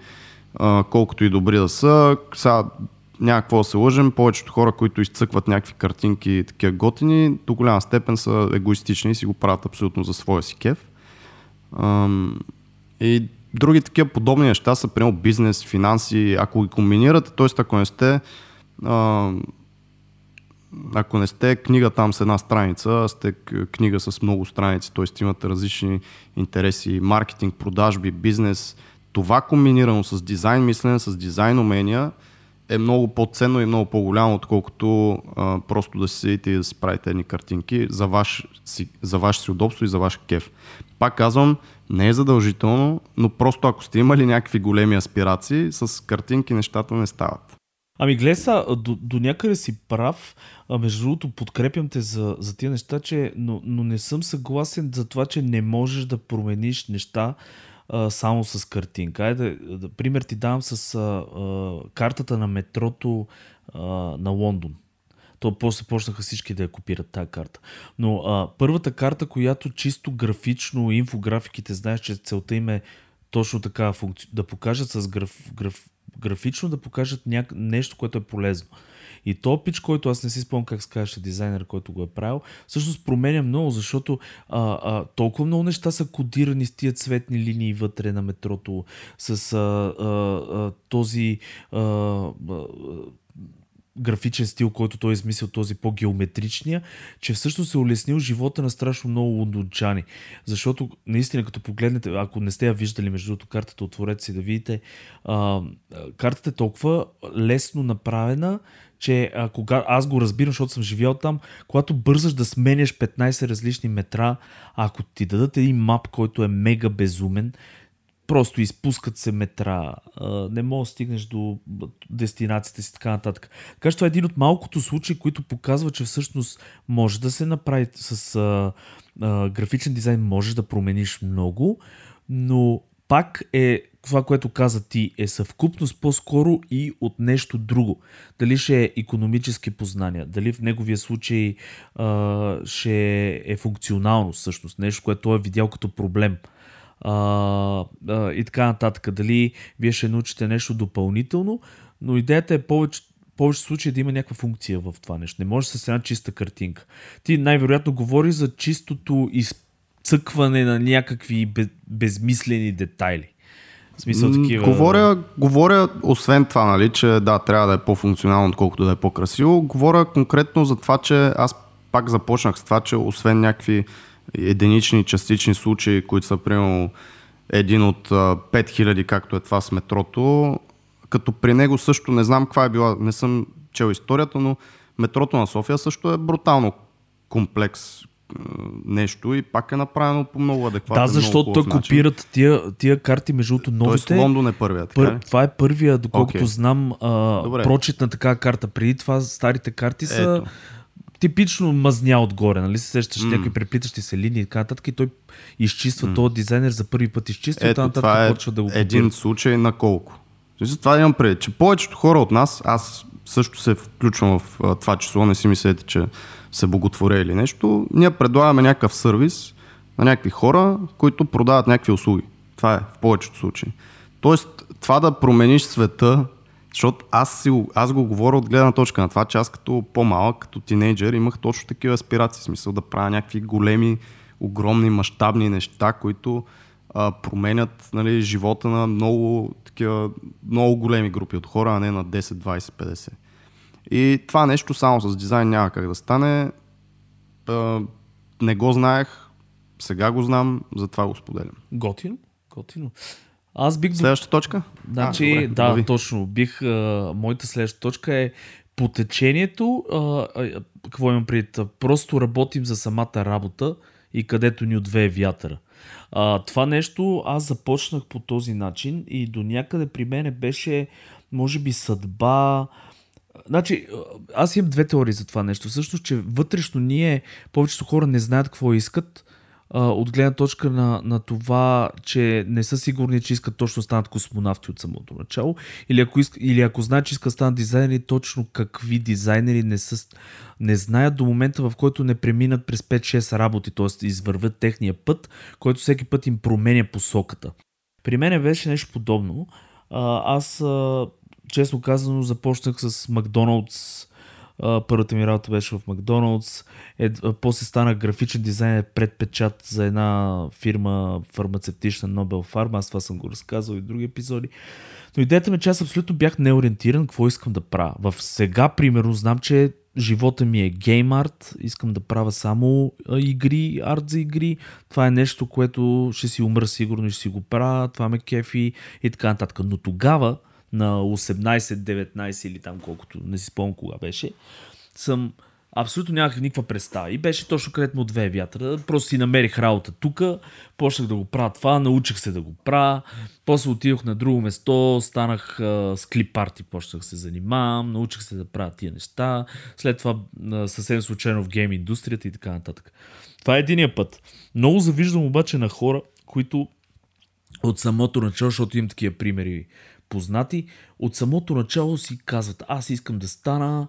колкото и добри да са. Сега няма какво да се лъжим, повечето хора, които изцъкват някакви картинки такива готини, до голяма степен са егоистични и си го правят абсолютно за своя си кеф. И други такива подобни неща са, примерно бизнес, финанси, ако ги комбинирате, т.е. ако не сте ако не сте книга там с една страница, а сте книга с много страници, т.е. имате различни интереси, маркетинг, продажби, бизнес, това комбинирано с дизайн мислене, с дизайн умения е много по-ценно и много по-голямо, отколкото а, просто да си седите и да си правите едни картинки за ваш, си, за ваше си удобство и за ваш кеф. Пак казвам, не е задължително, но просто ако сте имали някакви големи аспирации, с картинки нещата не стават. Ами глеса, до, до някъде си прав. А между другото, подкрепям те за, за тия неща, че, но, но не съм съгласен за това, че не можеш да промениш неща само с картинка. Айде, да, пример ти давам с а, а, картата на метрото а, на Лондон. То после почнаха всички да я копират тази карта. Но а, първата карта, която чисто графично, инфографиките, знаеш, че целта им е точно така функци... да покажат с граф, граф, графично, да покажат няк... нещо, което е полезно. И то пич, който аз не си спомням как се дизайнер, който го е правил, всъщност променя много, защото а, а, толкова много неща са кодирани с тия цветни линии вътре на метрото, с а, а, а, този а, а, графичен стил, който той е измислил, този по-геометричния, че всъщност е улеснил живота на страшно много лондончани. Защото наистина, като погледнете, ако не сте я виждали, между другото, картата, отворете си да видите, а, картата е толкова лесно направена, че а, кога, аз го разбирам, защото съм живял там, когато бързаш да сменяш 15 различни метра, ако ти дадат един мап, който е мега безумен, просто изпускат се метра, не можеш да стигнеш до дестинацията си така нататък. Така че това е един от малкото случаи, които показва, че всъщност може да се направи с а, а, графичен дизайн, можеш да промениш много, но пак е това, което каза ти, е съвкупност по-скоро и от нещо друго. Дали ще е економически познания, дали в неговия случай а, ще е функционално всъщност, нещо, което той е видял като проблем. А, а, и така нататък. Дали вие ще научите нещо допълнително, но идеята е повече, повече случаи да има някаква функция в това нещо. Не може с една чиста картинка. Ти най-вероятно говори за чистото изцъкване на някакви безмислени детайли. В смисъл такива... Говоря, говоря, освен това, нали, че да, трябва да е по-функционално, отколкото да е по-красиво. Говоря конкретно за това, че аз пак започнах с това, че освен някакви единични, частични случаи, които са примерно един от 5000, както е това с метрото, като при него също не знам каква е била, не съм чел историята, но метрото на София също е брутално комплекс нещо и пак е направено по много адекватен Да, защото той копират тия, тия карти, между другото новите. Тоест Лондон е първия, така пър, Това е първия, доколкото okay. знам, а, прочит на такава карта. Преди това старите карти са Ето. типично мазня отгоре, нали се сещаш mm. някакви преплитащи се линии и така нататък и той изчиства mm. този дизайнер за първи път изчиства Ето, и това е почва да го един случай на колко. Това имам пред, че повечето хора от нас, аз също се включвам в това число, не си мислете, че се боготворя или нещо, ние предлагаме някакъв сервис на някакви хора, които продават някакви услуги. Това е в повечето случаи. Тоест, това да промениш света, защото аз, си, аз го говоря от гледна точка на това, че аз като по-малък, като тинейджер, имах точно такива аспирации, смисъл да правя някакви големи, огромни, мащабни неща, които а, променят нали, живота на много, такива, много големи групи от хора, а не на 10, 20, 50. И това нещо само с дизайн няма как да стане. А, не го знаех, сега го знам, затова го споделям. Готино, готино. Аз бих... Следващата точка? Значи, а, добре, да, добре. точно. Бих... А, моята следваща точка е по течението, а, а, какво имам пред? Просто работим за самата работа и където ни отвее вятъра. А, това нещо аз започнах по този начин и до някъде при мене беше, може би, съдба. Значи, аз имам две теории за това нещо. Също, че вътрешно ние, повечето хора не знаят какво искат от гледна точка на, на това, че не са сигурни, че искат точно да станат космонавти от самото начало, или ако, иск, или ако знаят, че искат да станат дизайнери, точно какви дизайнери не, са, не знаят до момента, в който не преминат през 5-6 работи, т.е. извървят техния път, който всеки път им променя посоката. При мен беше нещо подобно. Аз, честно казано, започнах с Макдоналдс първата ми работа беше в Макдоналдс. Е, после стана графичен дизайнер предпечат за една фирма фармацевтична Нобел Фарма. Аз това съм го разказал и в други епизоди. Но идеята ми е, че аз абсолютно бях неориентиран какво искам да правя. В сега, примерно, знам, че живота ми е гейм арт, искам да правя само игри, арт за игри. Това е нещо, което ще си умра сигурно и ще си го правя, това ме кефи и така нататък. Но тогава, на 18-19 или там колкото, не си спомням кога беше, съм абсолютно нямах никаква представа. И беше точно където му две вятъра. Просто си намерих работа тук, почнах да го правя това, научих се да го правя. После отидох на друго место, станах с клип парти, почнах се занимавам, научих се да правя тия неща. След това съвсем случайно в гейм индустрията и така нататък. Това е единия път. Много завиждам обаче на хора, които от самото начало, защото имам такива примери познати, от самото начало си казват, аз искам да стана,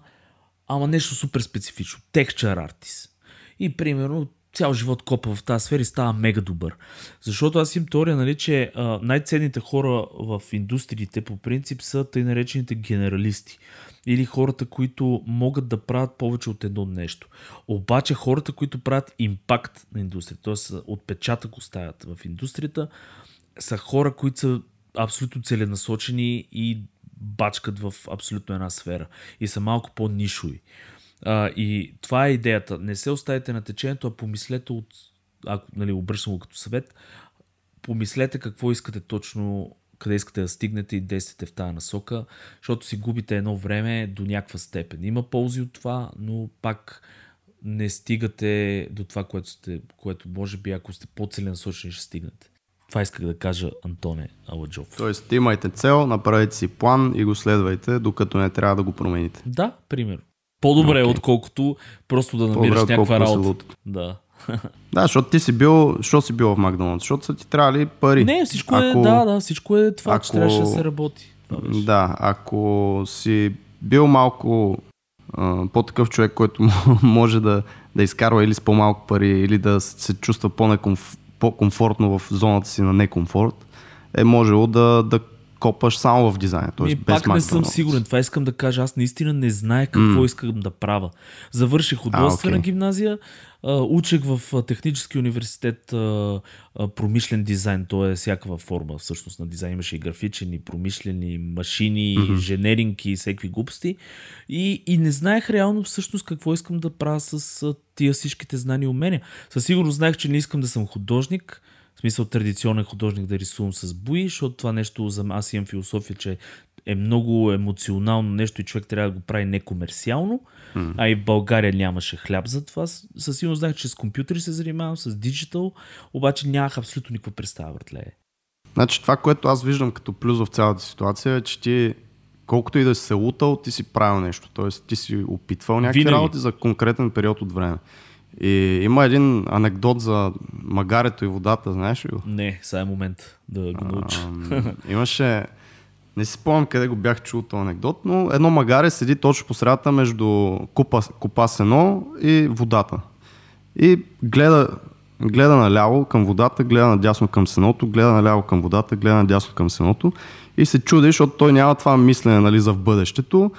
ама нещо супер специфично, texture artist. И примерно цял живот копа в тази сфера и става мега добър. Защото аз имам теория, нали, че най-ценните хора в индустриите по принцип са тъй наречените генералисти. Или хората, които могат да правят повече от едно нещо. Обаче хората, които правят импакт на индустрията, т.е. отпечатък оставят в индустрията, са хора, които са абсолютно целенасочени и бачкат в абсолютно една сфера и са малко по-нишови. А, и това е идеята. Не се оставите на течението, а помислете от, ако нали, обръщам го като съвет, помислете какво искате точно, къде искате да стигнете и действате в тази насока, защото си губите едно време до някаква степен. Има ползи от това, но пак не стигате до това, което, сте, което може би ако сте по-целенасочени ще стигнете. Това исках да кажа Антоне Аладжов. Тоест, имайте цел, направете си план и го следвайте, докато не трябва да го промените. Да, пример. По-добре, okay. отколкото просто да намериш По-добре, някаква работа. Да. [LAUGHS] Да, защото ти си бил, що си бил в Макдоналдс? Защото са ти трябвали пари. Не, всичко е- ако, е, да, да, всичко е това, ако, че трябваше да се работи. Да, ако си бил малко по-такъв човек, който [LAUGHS] може да, да изкарва или с по-малко пари, или да се чувства по-некомф, по-комфортно в зоната си на некомфорт, е можело да, да копаш само в дизайна. Тоест, без пак не съм сигурен. Това искам да кажа. Аз наистина не знае какво mm. искам да правя. Завърших художествена okay. гимназия, учех в технически университет промишлен дизайн. То е всякаква форма всъщност на дизайн. Имаше и графичен, и промишлени машини, mm-hmm. инженеринг и всеки глупости. И, и не знаех реално всъщност какво искам да правя с тия всичките знания и умения. Със сигурност знаех, че не искам да съм художник, в смисъл традиционен художник да рисувам с бои, защото това нещо за аз имам философия, че е много емоционално нещо и човек трябва да го прави некомерциално, mm. а и в България нямаше хляб за това. Със сигурност знаех, че с компютри се занимавам, с диджитал, обаче нямах абсолютно никаква представа, братле. Значи това, което аз виждам като плюс в цялата ситуация е, че ти колкото и да си се лутал, ти си правил нещо. Тоест ти си опитвал някакви Винаги. работи за конкретен период от време. И има един анекдот за магарето и водата, знаеш ли го? Не, сега е момент да го науча. А, имаше, не си спомням къде го бях чул този анекдот, но едно магаре седи точно по средата между купа, купа сено и водата. И гледа, гледа наляво към водата, гледа надясно към сеното, гледа наляво към водата, гледа надясно към сеното и се чуди, защото той няма това мислене нали, за в бъдещето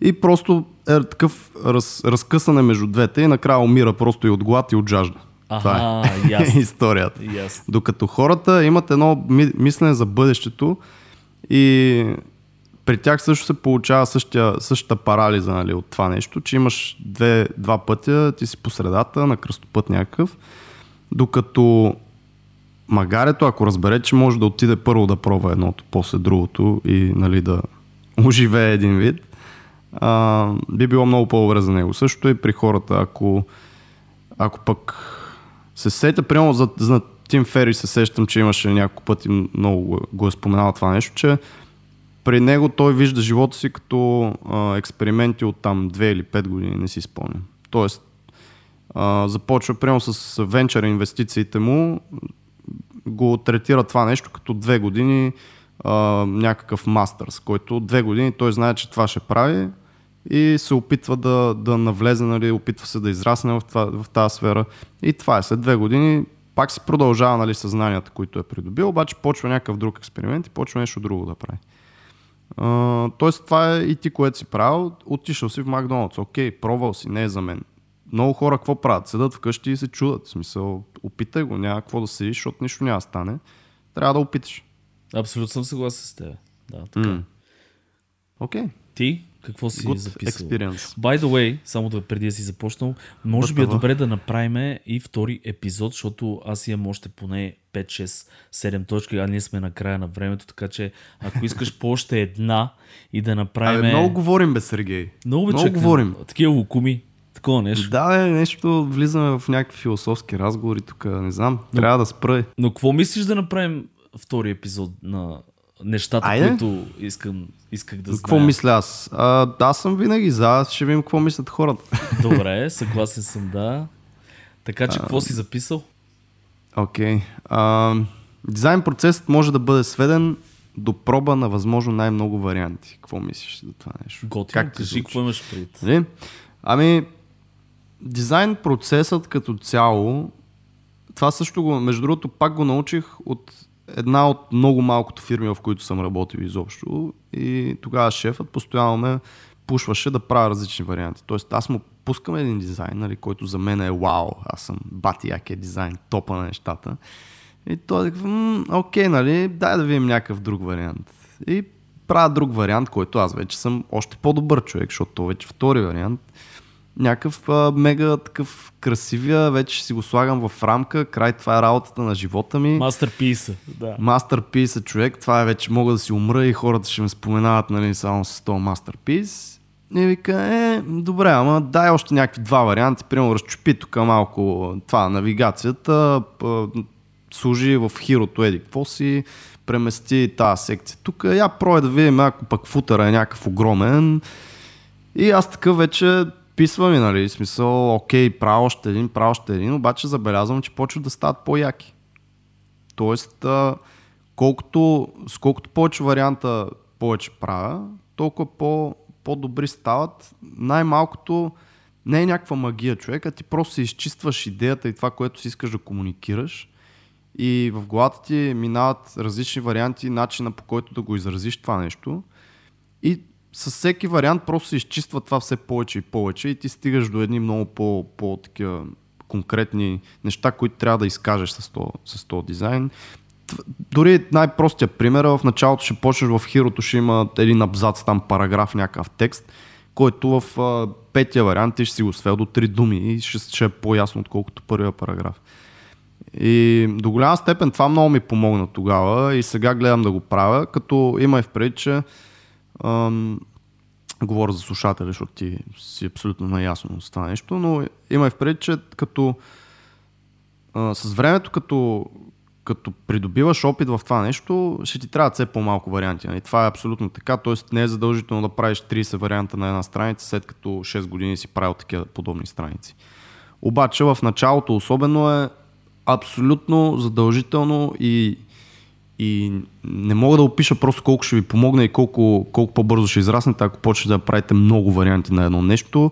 и просто е такъв раз, разкъсане между двете и накрая умира просто и от глад и от жажда. Ага, Това е ясно. [LAUGHS] историята. Ясно. Докато хората имат едно мислене за бъдещето и при тях също се получава същия, същата парализа нали, от това нещо, че имаш две, два пътя, ти си по средата на кръстопът някакъв, докато магарето, ако разбере, че може да отиде първо да пробва едното, после другото и нали, да оживее един вид, а, би било много по-добре за него. Също и при хората, ако, ако пък се сетя, примерно за, за Тим Фери се сещам, че имаше няколко пъти много го е споменал това нещо, че при него той вижда живота си като а, експерименти от там 2 или 5 години, не си спомням. Тоест, а, започва прямо с венчър инвестициите му, го третира това нещо като две години а, някакъв мастърс, който две години той знае, че това ще прави и се опитва да, да навлезе, нали, опитва се да израсне в, това, в тази сфера. И това е след две години пак си продължава нали, съзнанията, които е придобил, обаче почва някакъв друг експеримент и почва нещо друго да прави. Uh, тоест това е и ти, което си правил, отишъл си в Макдоналдс, окей, пробвал си, не е за мен. Много хора какво правят? Седат вкъщи и се чудат. В смисъл, опитай го, няма какво да седиш, защото нищо няма да стане. Трябва да опиташ. Абсолютно съм съгласен с теб. Да, така. Окей. Mm. Okay. Ти? Какво си Good записал? Experience. By the way, само да преди да си започнал, може би е добре да направим и втори епизод, защото аз имам още поне 5, 6, 7 точки, а ние сме на края на времето, така че ако искаш [LAUGHS] по още една и да направим... Абе, много говорим, бе, Сергей. Много, много говорим. Такива лукуми. Такова нещо. Да, е, нещо, влизаме в някакви философски разговори тук, не знам, но, трябва да спра. Но какво мислиш да направим втори епизод на нещата, Айде. които искам, исках да знам. Какво мисля аз? А, аз съм винаги за, аз ще видим какво мислят хората. [LAUGHS] Добре, съгласен съм, да. Така че, какво си записал? Окей. Okay. дизайн процесът може да бъде сведен до проба на възможно най-много варианти. Какво мислиш за това нещо? Готино, как кажи, какво имаш пред? Нали? Ами, дизайн процесът като цяло, това също го, между другото, пак го научих от една от много малкото фирми, в които съм работил изобщо. И тогава шефът постоянно ме пушваше да правя различни варианти. Тоест аз му пускам един дизайн, нали, който за мен е вау, аз съм бати якия дизайн, топа на нещата. И той е окей, нали, дай да видим някакъв друг вариант. И правя друг вариант, който аз вече съм още по-добър човек, защото то вече втори вариант някакъв а, мега такъв красивия, вече си го слагам в рамка, край това е работата на живота ми. Мастерписа, да. Мастерписа, човек, това е вече мога да си умра и хората ще ме споменават нали, само с този мастерпис. И вика, е, добре, ама дай още някакви два варианти, примерно разчупи тук малко това, навигацията, служи в хирото еди, какво си, премести тази секция тук, я прое да видим, ако пък футъра е някакъв огромен. И аз така вече писва ми, нали, смисъл, окей, правя още един, правя още един, обаче забелязвам, че почват да стават по-яки. Тоест, колкото, с колкото повече варианта повече правя, толкова по, по-добри стават. Най-малкото не е някаква магия човека, ти просто изчистваш идеята и това, което си искаш да комуникираш и в главата ти минават различни варианти, начина по който да го изразиш това нещо и с всеки вариант просто се изчиства това все повече и повече и ти стигаш до едни много по, по такива конкретни неща, които трябва да изкажеш с този, с този дизайн. Дори най-простия пример, в началото ще почнеш в хирото, ще има един абзац, там параграф, някакъв текст, който в а, петия вариант ти ще си го свел до три думи и ще, ще е по-ясно, отколкото първия параграф. И до голяма степен това много ми помогна тогава и сега гледам да го правя, като има и впред, че Говоря за слушатели, защото ти си абсолютно наясно с това нещо, но има и впред, че като а, с времето, като, като придобиваш опит в това нещо, ще ти трябва все по-малко варианти. Нали? Това е абсолютно така, т.е. не е задължително да правиш 30 варианта на една страница, след като 6 години си правил такива подобни страници. Обаче в началото особено е абсолютно задължително и и не мога да опиша просто колко ще ви помогне и колко, колко по-бързо ще израснете, ако почнете да правите много варианти на едно нещо,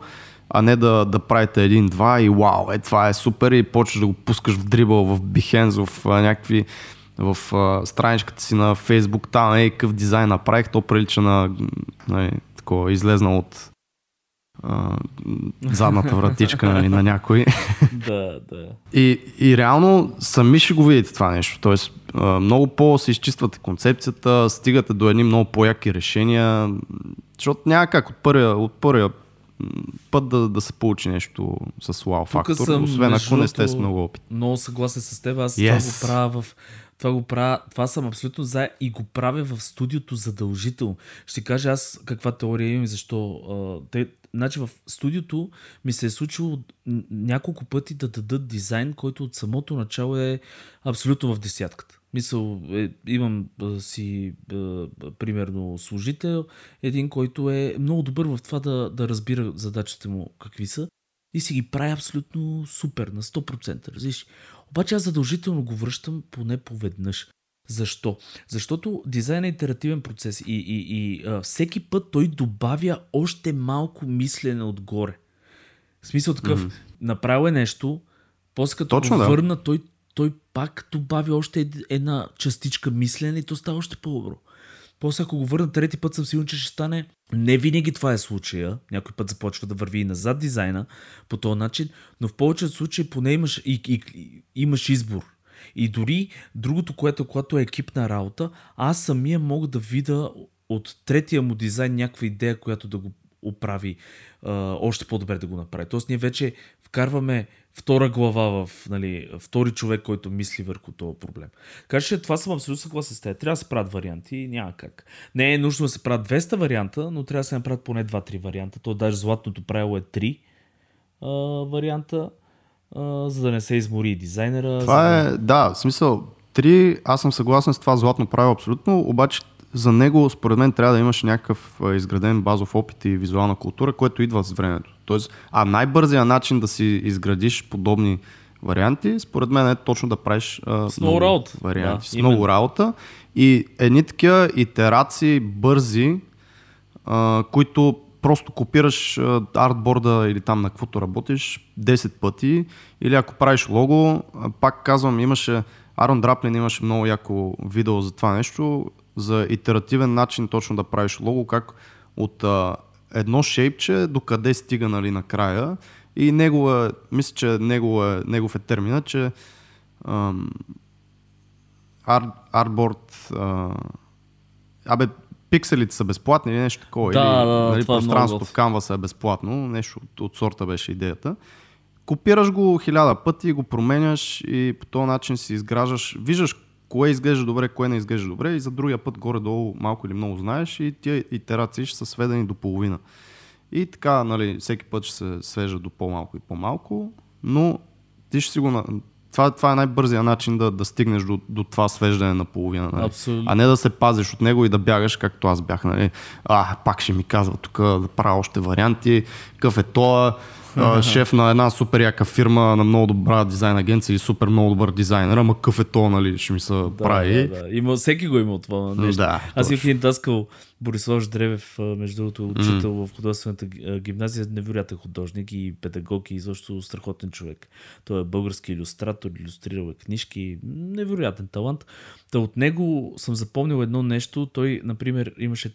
а не да, да правите един-два и вау, е това е супер и почваш да го пускаш в дрибъл, в Behance, в някакви в а, страничката си на Facebook, там е какъв дизайн направих, то прилича на, на такова, излезна от а, задната вратичка нали, на някой. [LAUGHS] да, да. И, и реално сами ще го видите това нещо. Тоест, много по се изчиствате концепцията, стигате до едни много по-яки решения, защото няма как от първия, от първия път да, да се получи нещо с вау фактор, съм, освен ако не сте с много опит. Много съгласен с теб. Аз Yes. това го правя в... Това, го правя, това съм абсолютно за и го правя в студиото задължително. Ще кажа аз каква теория имам и защо. Те, значи в студиото ми се е случило няколко пъти да дадат дизайн, който от самото начало е абсолютно в десятката. Мисъл, е, имам а, си а, примерно служител, един, който е много добър в това да, да разбира задачите му какви са и си ги прави абсолютно супер, на 100%. Разбираш? Обаче аз задължително го връщам поне поведнъж. Защо? Защото дизайн е итеративен процес и, и, и а, всеки път той добавя още малко мислене отгоре. В смисъл такъв, mm-hmm. направил е нещо, после като Точно, го да. върна, той, той пак добави още ед- една частичка мислене и то става още по-добро. После ако го върна трети път, съм сигурен, че ще стане. Не винаги това е случая. Някой път започва да върви и назад дизайна по този начин, но в повечето случаи поне имаш, и, и, и, имаш избор. И дори другото, което когато е екипна работа, аз самия мога да видя от третия му дизайн някаква идея, която да го оправи а, още по-добре да го направи. Тоест ние вече вкарваме втора глава в нали, втори човек, който мисли върху този проблем. Така че това съм абсолютно съгласен с теб. Трябва да се правят варианти, няма как. Не е нужно да се правят 200 варианта, но трябва да се направят поне 2-3 варианта. То даже златното правило е 3 а, варианта, а, за да не се измори и дизайнера. Това за е, да, в смисъл, три, аз съм съгласен с това златно правило абсолютно, обаче за него, според мен, трябва да имаш някакъв изграден базов опит и визуална култура, което идва с времето. Тоест, а най-бързият начин да си изградиш подобни варианти, според мен е точно да правиш а, С много работа. варианти. Да, с много работа и едни такива итерации бързи, а, които просто копираш артборда или там на каквото работиш 10 пъти или ако правиш лого, пак казвам, имаше Арон Драплин имаше много яко видео за това нещо, за итеративен начин точно да правиш лого, как от а, едно шейпче до къде стига нали, накрая. И него е, мисля, че него е, негов е термина, че ам, ар, артборд а, Абе, пикселите са безплатни или нещо такова. Да, или, да, нали, е пространството готино. в Canvas е безплатно. Нещо от, от сорта беше идеята. Копираш го хиляда пъти, го променяш и по този начин си изграждаш, виждаш кое изглежда добре, кое не изглежда добре и за другия път горе-долу малко или много знаеш и тия итерации ще са сведени до половина. И така, нали, всеки път ще се свежда до по-малко и по-малко, но ти ще си го... Това, това е най-бързия начин да, да стигнеш до, до това свеждане на половина. Нали? Абсолютно. А не да се пазиш от него и да бягаш, както аз бях. Нали? А, пак ще ми казва тук да правя още варианти. Какъв е тоя? Шеф на една супер яка фирма, на много добра дизайн агенция или супер много добър дизайнер, ама какъв е то, нали, ще ми се Да, прави. Да, да. Има, всеки го има от това нещо. Да, Аз имах един даскал, Борислав Ждревев, между другото, учител в художествената гимназия, невероятен художник и педагог и изобщо страхотен човек. Той е български иллюстратор, иллюстрирал е книжки, невероятен талант. Та от него съм запомнил едно нещо. Той, например, имаше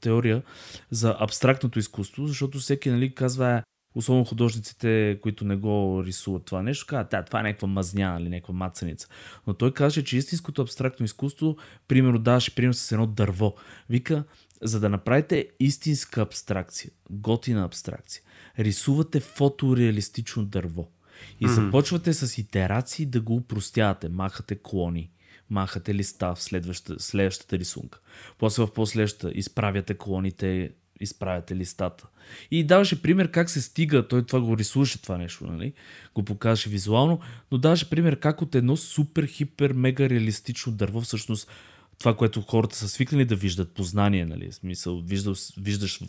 теория за абстрактното изкуство, защото всеки нали, казва, особено художниците, които не го рисуват това нещо, казват, да, това е някаква мазня или някаква мацаница. Но той каже, че истинското абстрактно изкуство, примерно даваше пример с едно дърво. Вика, за да направите истинска абстракция, готина абстракция, рисувате фотореалистично дърво. И започвате с итерации да го упростявате. Махате клони, махате листа в следващата, следващата рисунка. После в последващата изправяте клоните, изправяте листата. И даваше пример как се стига, той това го рисуваше това нещо, нали? Го показваше визуално, но даваше пример как от едно супер, хипер, мега реалистично дърво, всъщност това, което хората са свикнали да виждат, познание, нали? Смисъл, виждаш, виждаш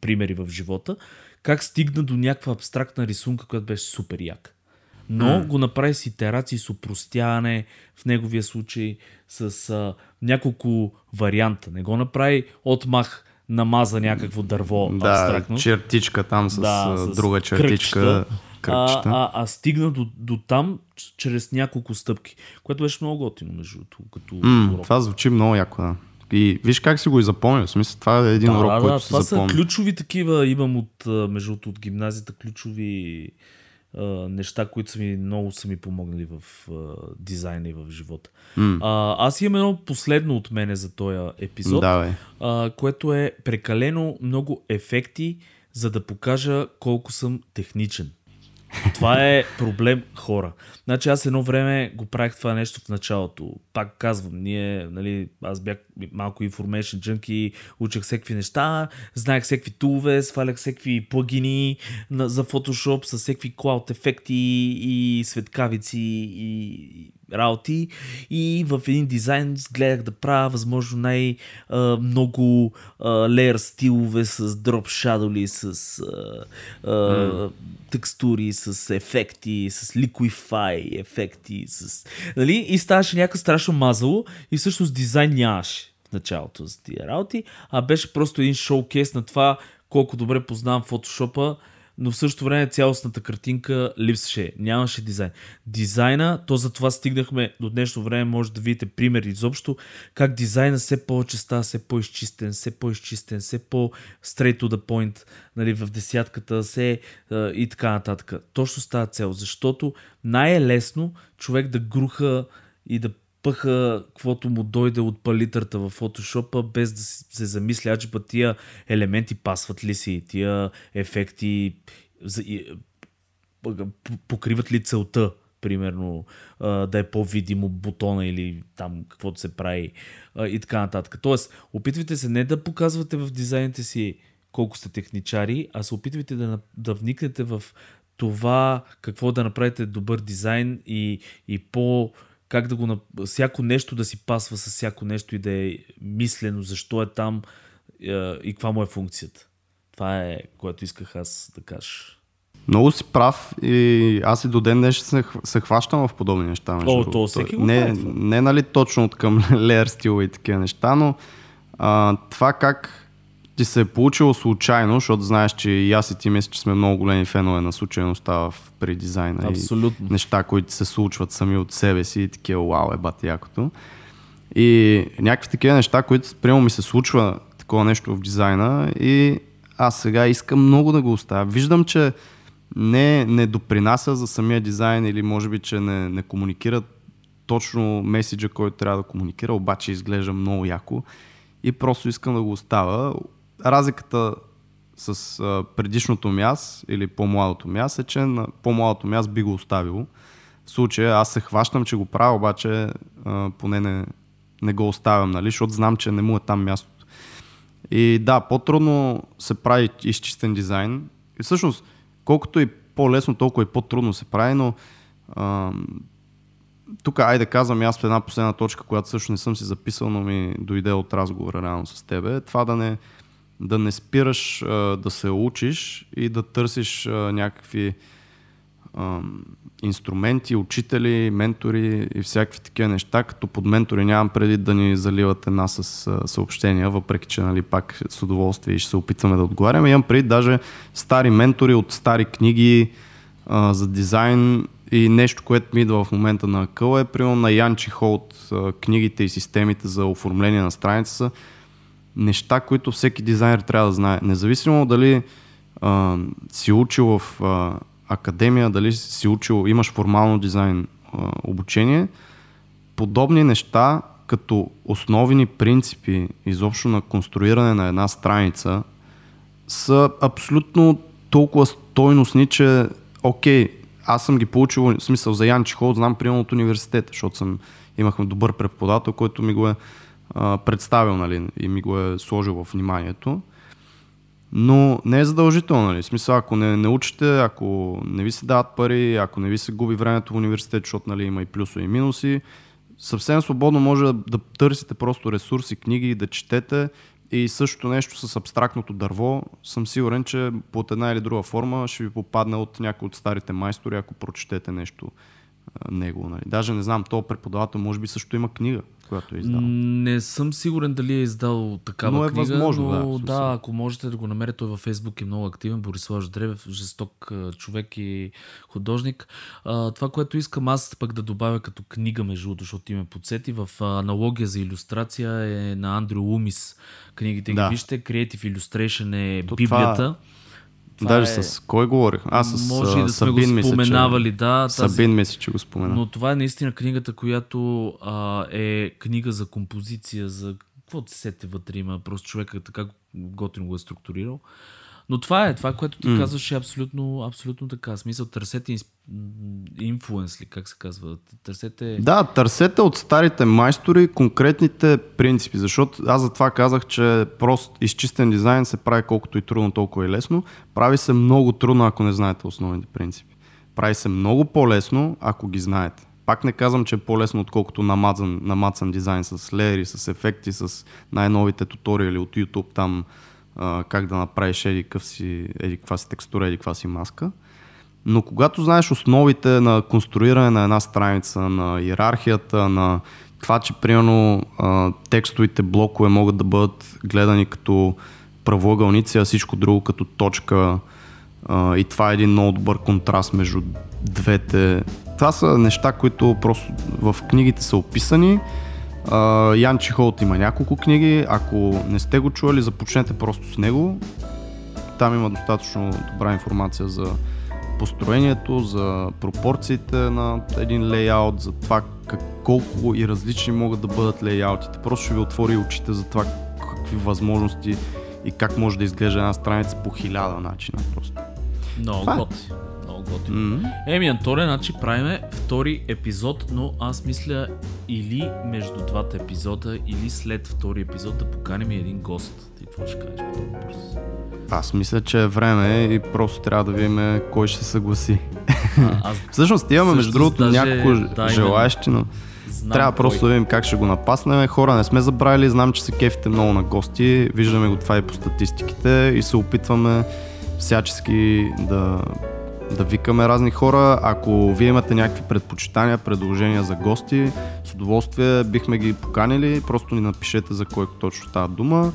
примери в живота, как стигна до някаква абстрактна рисунка, която беше супер як. Но mm. го направи с итерации, с упростяване, в неговия случай с а, няколко варианта. Не го направи от мах намаза някакво дърво Да, абстрактно. чертичка там с, Да, с друга чертичка. Кръгчета. А, а, а стигна до, до там чрез няколко стъпки, което беше много готино, между като урок. това звучи много яко, да. И виж как си го и запомнил. В смисъл, това е един да, урок, да, който да, си това запомня. са ключови такива, имам от, между от гимназията, ключови неща, които са ми, много са ми помогнали в а, дизайна и в живота. М. А, аз имам едно последно от мене за този епизод, Давай. което е прекалено много ефекти, за да покажа колко съм техничен. Това е проблем хора. Значи аз едно време го правих това нещо в началото. Пак казвам, ние, нали, аз бях малко information junkie, учех всеки неща, знаех всеки тулове, свалях всеки плагини за Photoshop с всеки cloud ефекти и светкавици и работи и в един дизайн гледах да правя възможно най-много леер стилове с дроп шадоли, с а, а, текстури, с ефекти, с liquify ефекти, с... Нали? И ставаше някакво страшно мазало и всъщност дизайн нямаше в началото за тия работи, а беше просто един шоукейс на това колко добре познавам фотошопа, но в същото време цялостната картинка липсваше. Нямаше дизайн. Дизайна, то за това стигнахме до днешно време, може да видите пример изобщо, как дизайна все повече става все по-изчистен, все по-изчистен, все по-straight to the point, нали, в десятката, все и така нататък. Точно става цел, защото най-лесно човек да груха и да пъха каквото му дойде от палитрата в фотошопа, без да се замисля, че път тия елементи пасват ли си, тия ефекти покриват ли целта, примерно да е по-видимо бутона или там каквото се прави и така нататък. Тоест, опитвайте се не да показвате в дизайните си колко сте техничари, а се опитвайте да, да вникнете в това какво да направите добър дизайн и, и по как да го всяко нещо да си пасва с всяко нещо и да е мислено защо е там е, и каква му е функцията. Това е което исках аз да кажа. Много си прав и аз и до ден днес се, се хващам в подобни неща. О, то всеки го не, не нали точно от към [LAUGHS] леер стила и такива неща, но а, това как ти се е получило случайно, защото знаеш, че и аз и ти мисля, че сме много големи фенове на случайността в, при дизайна Абсолютно. и неща, които се случват сами от себе си и такива, вау, е бати якото. И някакви такива неща, които прямо ми се случва такова нещо в дизайна и аз сега искам много да го оставя. Виждам, че не, не допринася за самия дизайн или може би, че не, не комуникира точно меседжа, който трябва да комуникира, обаче изглежда много яко и просто искам да го оставя. Разликата с а, предишното ми или по-младото ми е, че на по-младото ми би го оставил. В случая аз се хващам, че го правя, обаче а, поне не, не го оставям, нали, защото знам, че не му е там мястото. И да, по-трудно се прави изчистен дизайн. И всъщност, колкото и по-лесно, толкова и по-трудно се прави, но ам, тук, айде казвам аз в една последна точка, която също не съм си записал, но ми дойде от разговора реално с тебе, това да не, да не спираш а, да се учиш и да търсиш а, някакви ам, инструменти, учители, ментори и всякакви такива неща, като под ментори нямам преди да ни заливат една с а, съобщения, въпреки че нали, пак с удоволствие ще се опитваме да отговаряме. Имам преди даже стари ментори от стари книги а, за дизайн и нещо, което ми идва в момента на акъл е, примерно на Янчи Холт, а, книгите и системите за оформление на страница са неща, които всеки дизайнер трябва да знае. Независимо дали а, си учил в а, академия, дали си учил, имаш формално дизайн а, обучение, подобни неща, като основни принципи изобщо на конструиране на една страница, са абсолютно толкова стойностни, че окей, аз съм ги получил, в смисъл за Янчи Холд, знам примерно от университета, защото съм, имахме добър преподавател, който ми го е представил нали, и ми го е сложил в вниманието. Но не е задължително, нали? Смисъл, ако не, не учите, ако не ви се дават пари, ако не ви се губи времето в университет, защото нали, има и плюсове и минуси, съвсем свободно може да, да търсите просто ресурси, книги, да четете и същото нещо с абстрактното дърво. Съм сигурен, че под една или друга форма ще ви попадне от някой от старите майстори, ако прочетете нещо него. Нали. Даже не знам, то преподавател може би също има книга, която е издал. Не съм сигурен дали е издал такава Но е книга, възможно, да, но да, смисъл. ако можете да го намерите, той във Фейсбук е много активен. Борислав Ждревев, жесток човек и художник. А, това, което искам аз пък да добавя като книга, между другото, защото име подсети, в аналогия за иллюстрация е на Андрю Лумис. Книгите Да. ги вижте. Creative Illustration е То Библията. това- Това Даже е... с кой говорих? Аз с Може и да сме Сабин го мисля, споменавали, че... да. Тази... Сабин мисля, че го спомена. Но това е наистина книгата, която а, е книга за композиция, за какво се сете вътре има, просто човека така готино го е структурирал. Но това е, това, което ти mm. казваш е абсолютно, абсолютно така. Смисъл, търсете инфлуенс ли, как се казва? Търсете... Да, търсете от старите майстори конкретните принципи, защото аз за това казах, че просто изчистен дизайн се прави колкото и трудно, толкова и лесно. Прави се много трудно, ако не знаете основните принципи. Прави се много по-лесно, ако ги знаете. Пак не казвам, че е по-лесно, отколкото намацан, намацан дизайн с леери, с ефекти, с най-новите туториали от YouTube, там как да направиш еди, си, еди каква си текстура, еди каква си маска. Но когато знаеш основите на конструиране на една страница, на иерархията, на това, че примерно текстовите блокове могат да бъдат гледани като правоъгълници, а всичко друго като точка и това е един много добър контраст между двете. Това са неща, които просто в книгите са описани Uh, Ян Чихолт има няколко книги. Ако не сте го чували, започнете просто с него. Там има достатъчно добра информация за построението, за пропорциите на един лейаут, за това как, колко и различни могат да бъдат лейаутите. Просто ще ви отвори очите за това какви възможности и как може да изглежда една страница по хиляда начина. Просто. Много много готино. Mm-hmm. Еми, Антоне, значи правиме втори епизод, но аз мисля или между двата епизода, или след втори епизод да поканим един гост. Ти какво ще кажеш по този въпрос? Аз мисля, че е време и просто трябва да видим кой ще се съгласи. А, аз... [LAUGHS] Всъщност имаме между другото няколко да, желаящи, но Знам трябва кой. просто да видим как ще го напаснем. Хора, не сме забравили, знам, че се кефите много на гости, виждаме го това и по статистиките и се опитваме всячески да да викаме разни хора. Ако вие имате някакви предпочитания, предложения за гости, с удоволствие бихме ги поканили. Просто ни напишете за кой точно става дума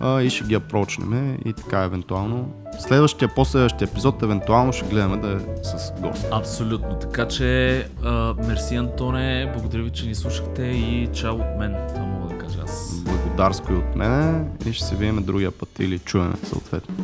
а, и ще ги апрочнем и така евентуално. Следващия, последващия епизод евентуално ще гледаме да е с гост. Абсолютно. Така че а, мерси Антоне, благодаря ви, че ни слушахте и чао от мен. Това мога да кажа аз. Благодарско и от мене и ще се видим другия път или чуеме съответно.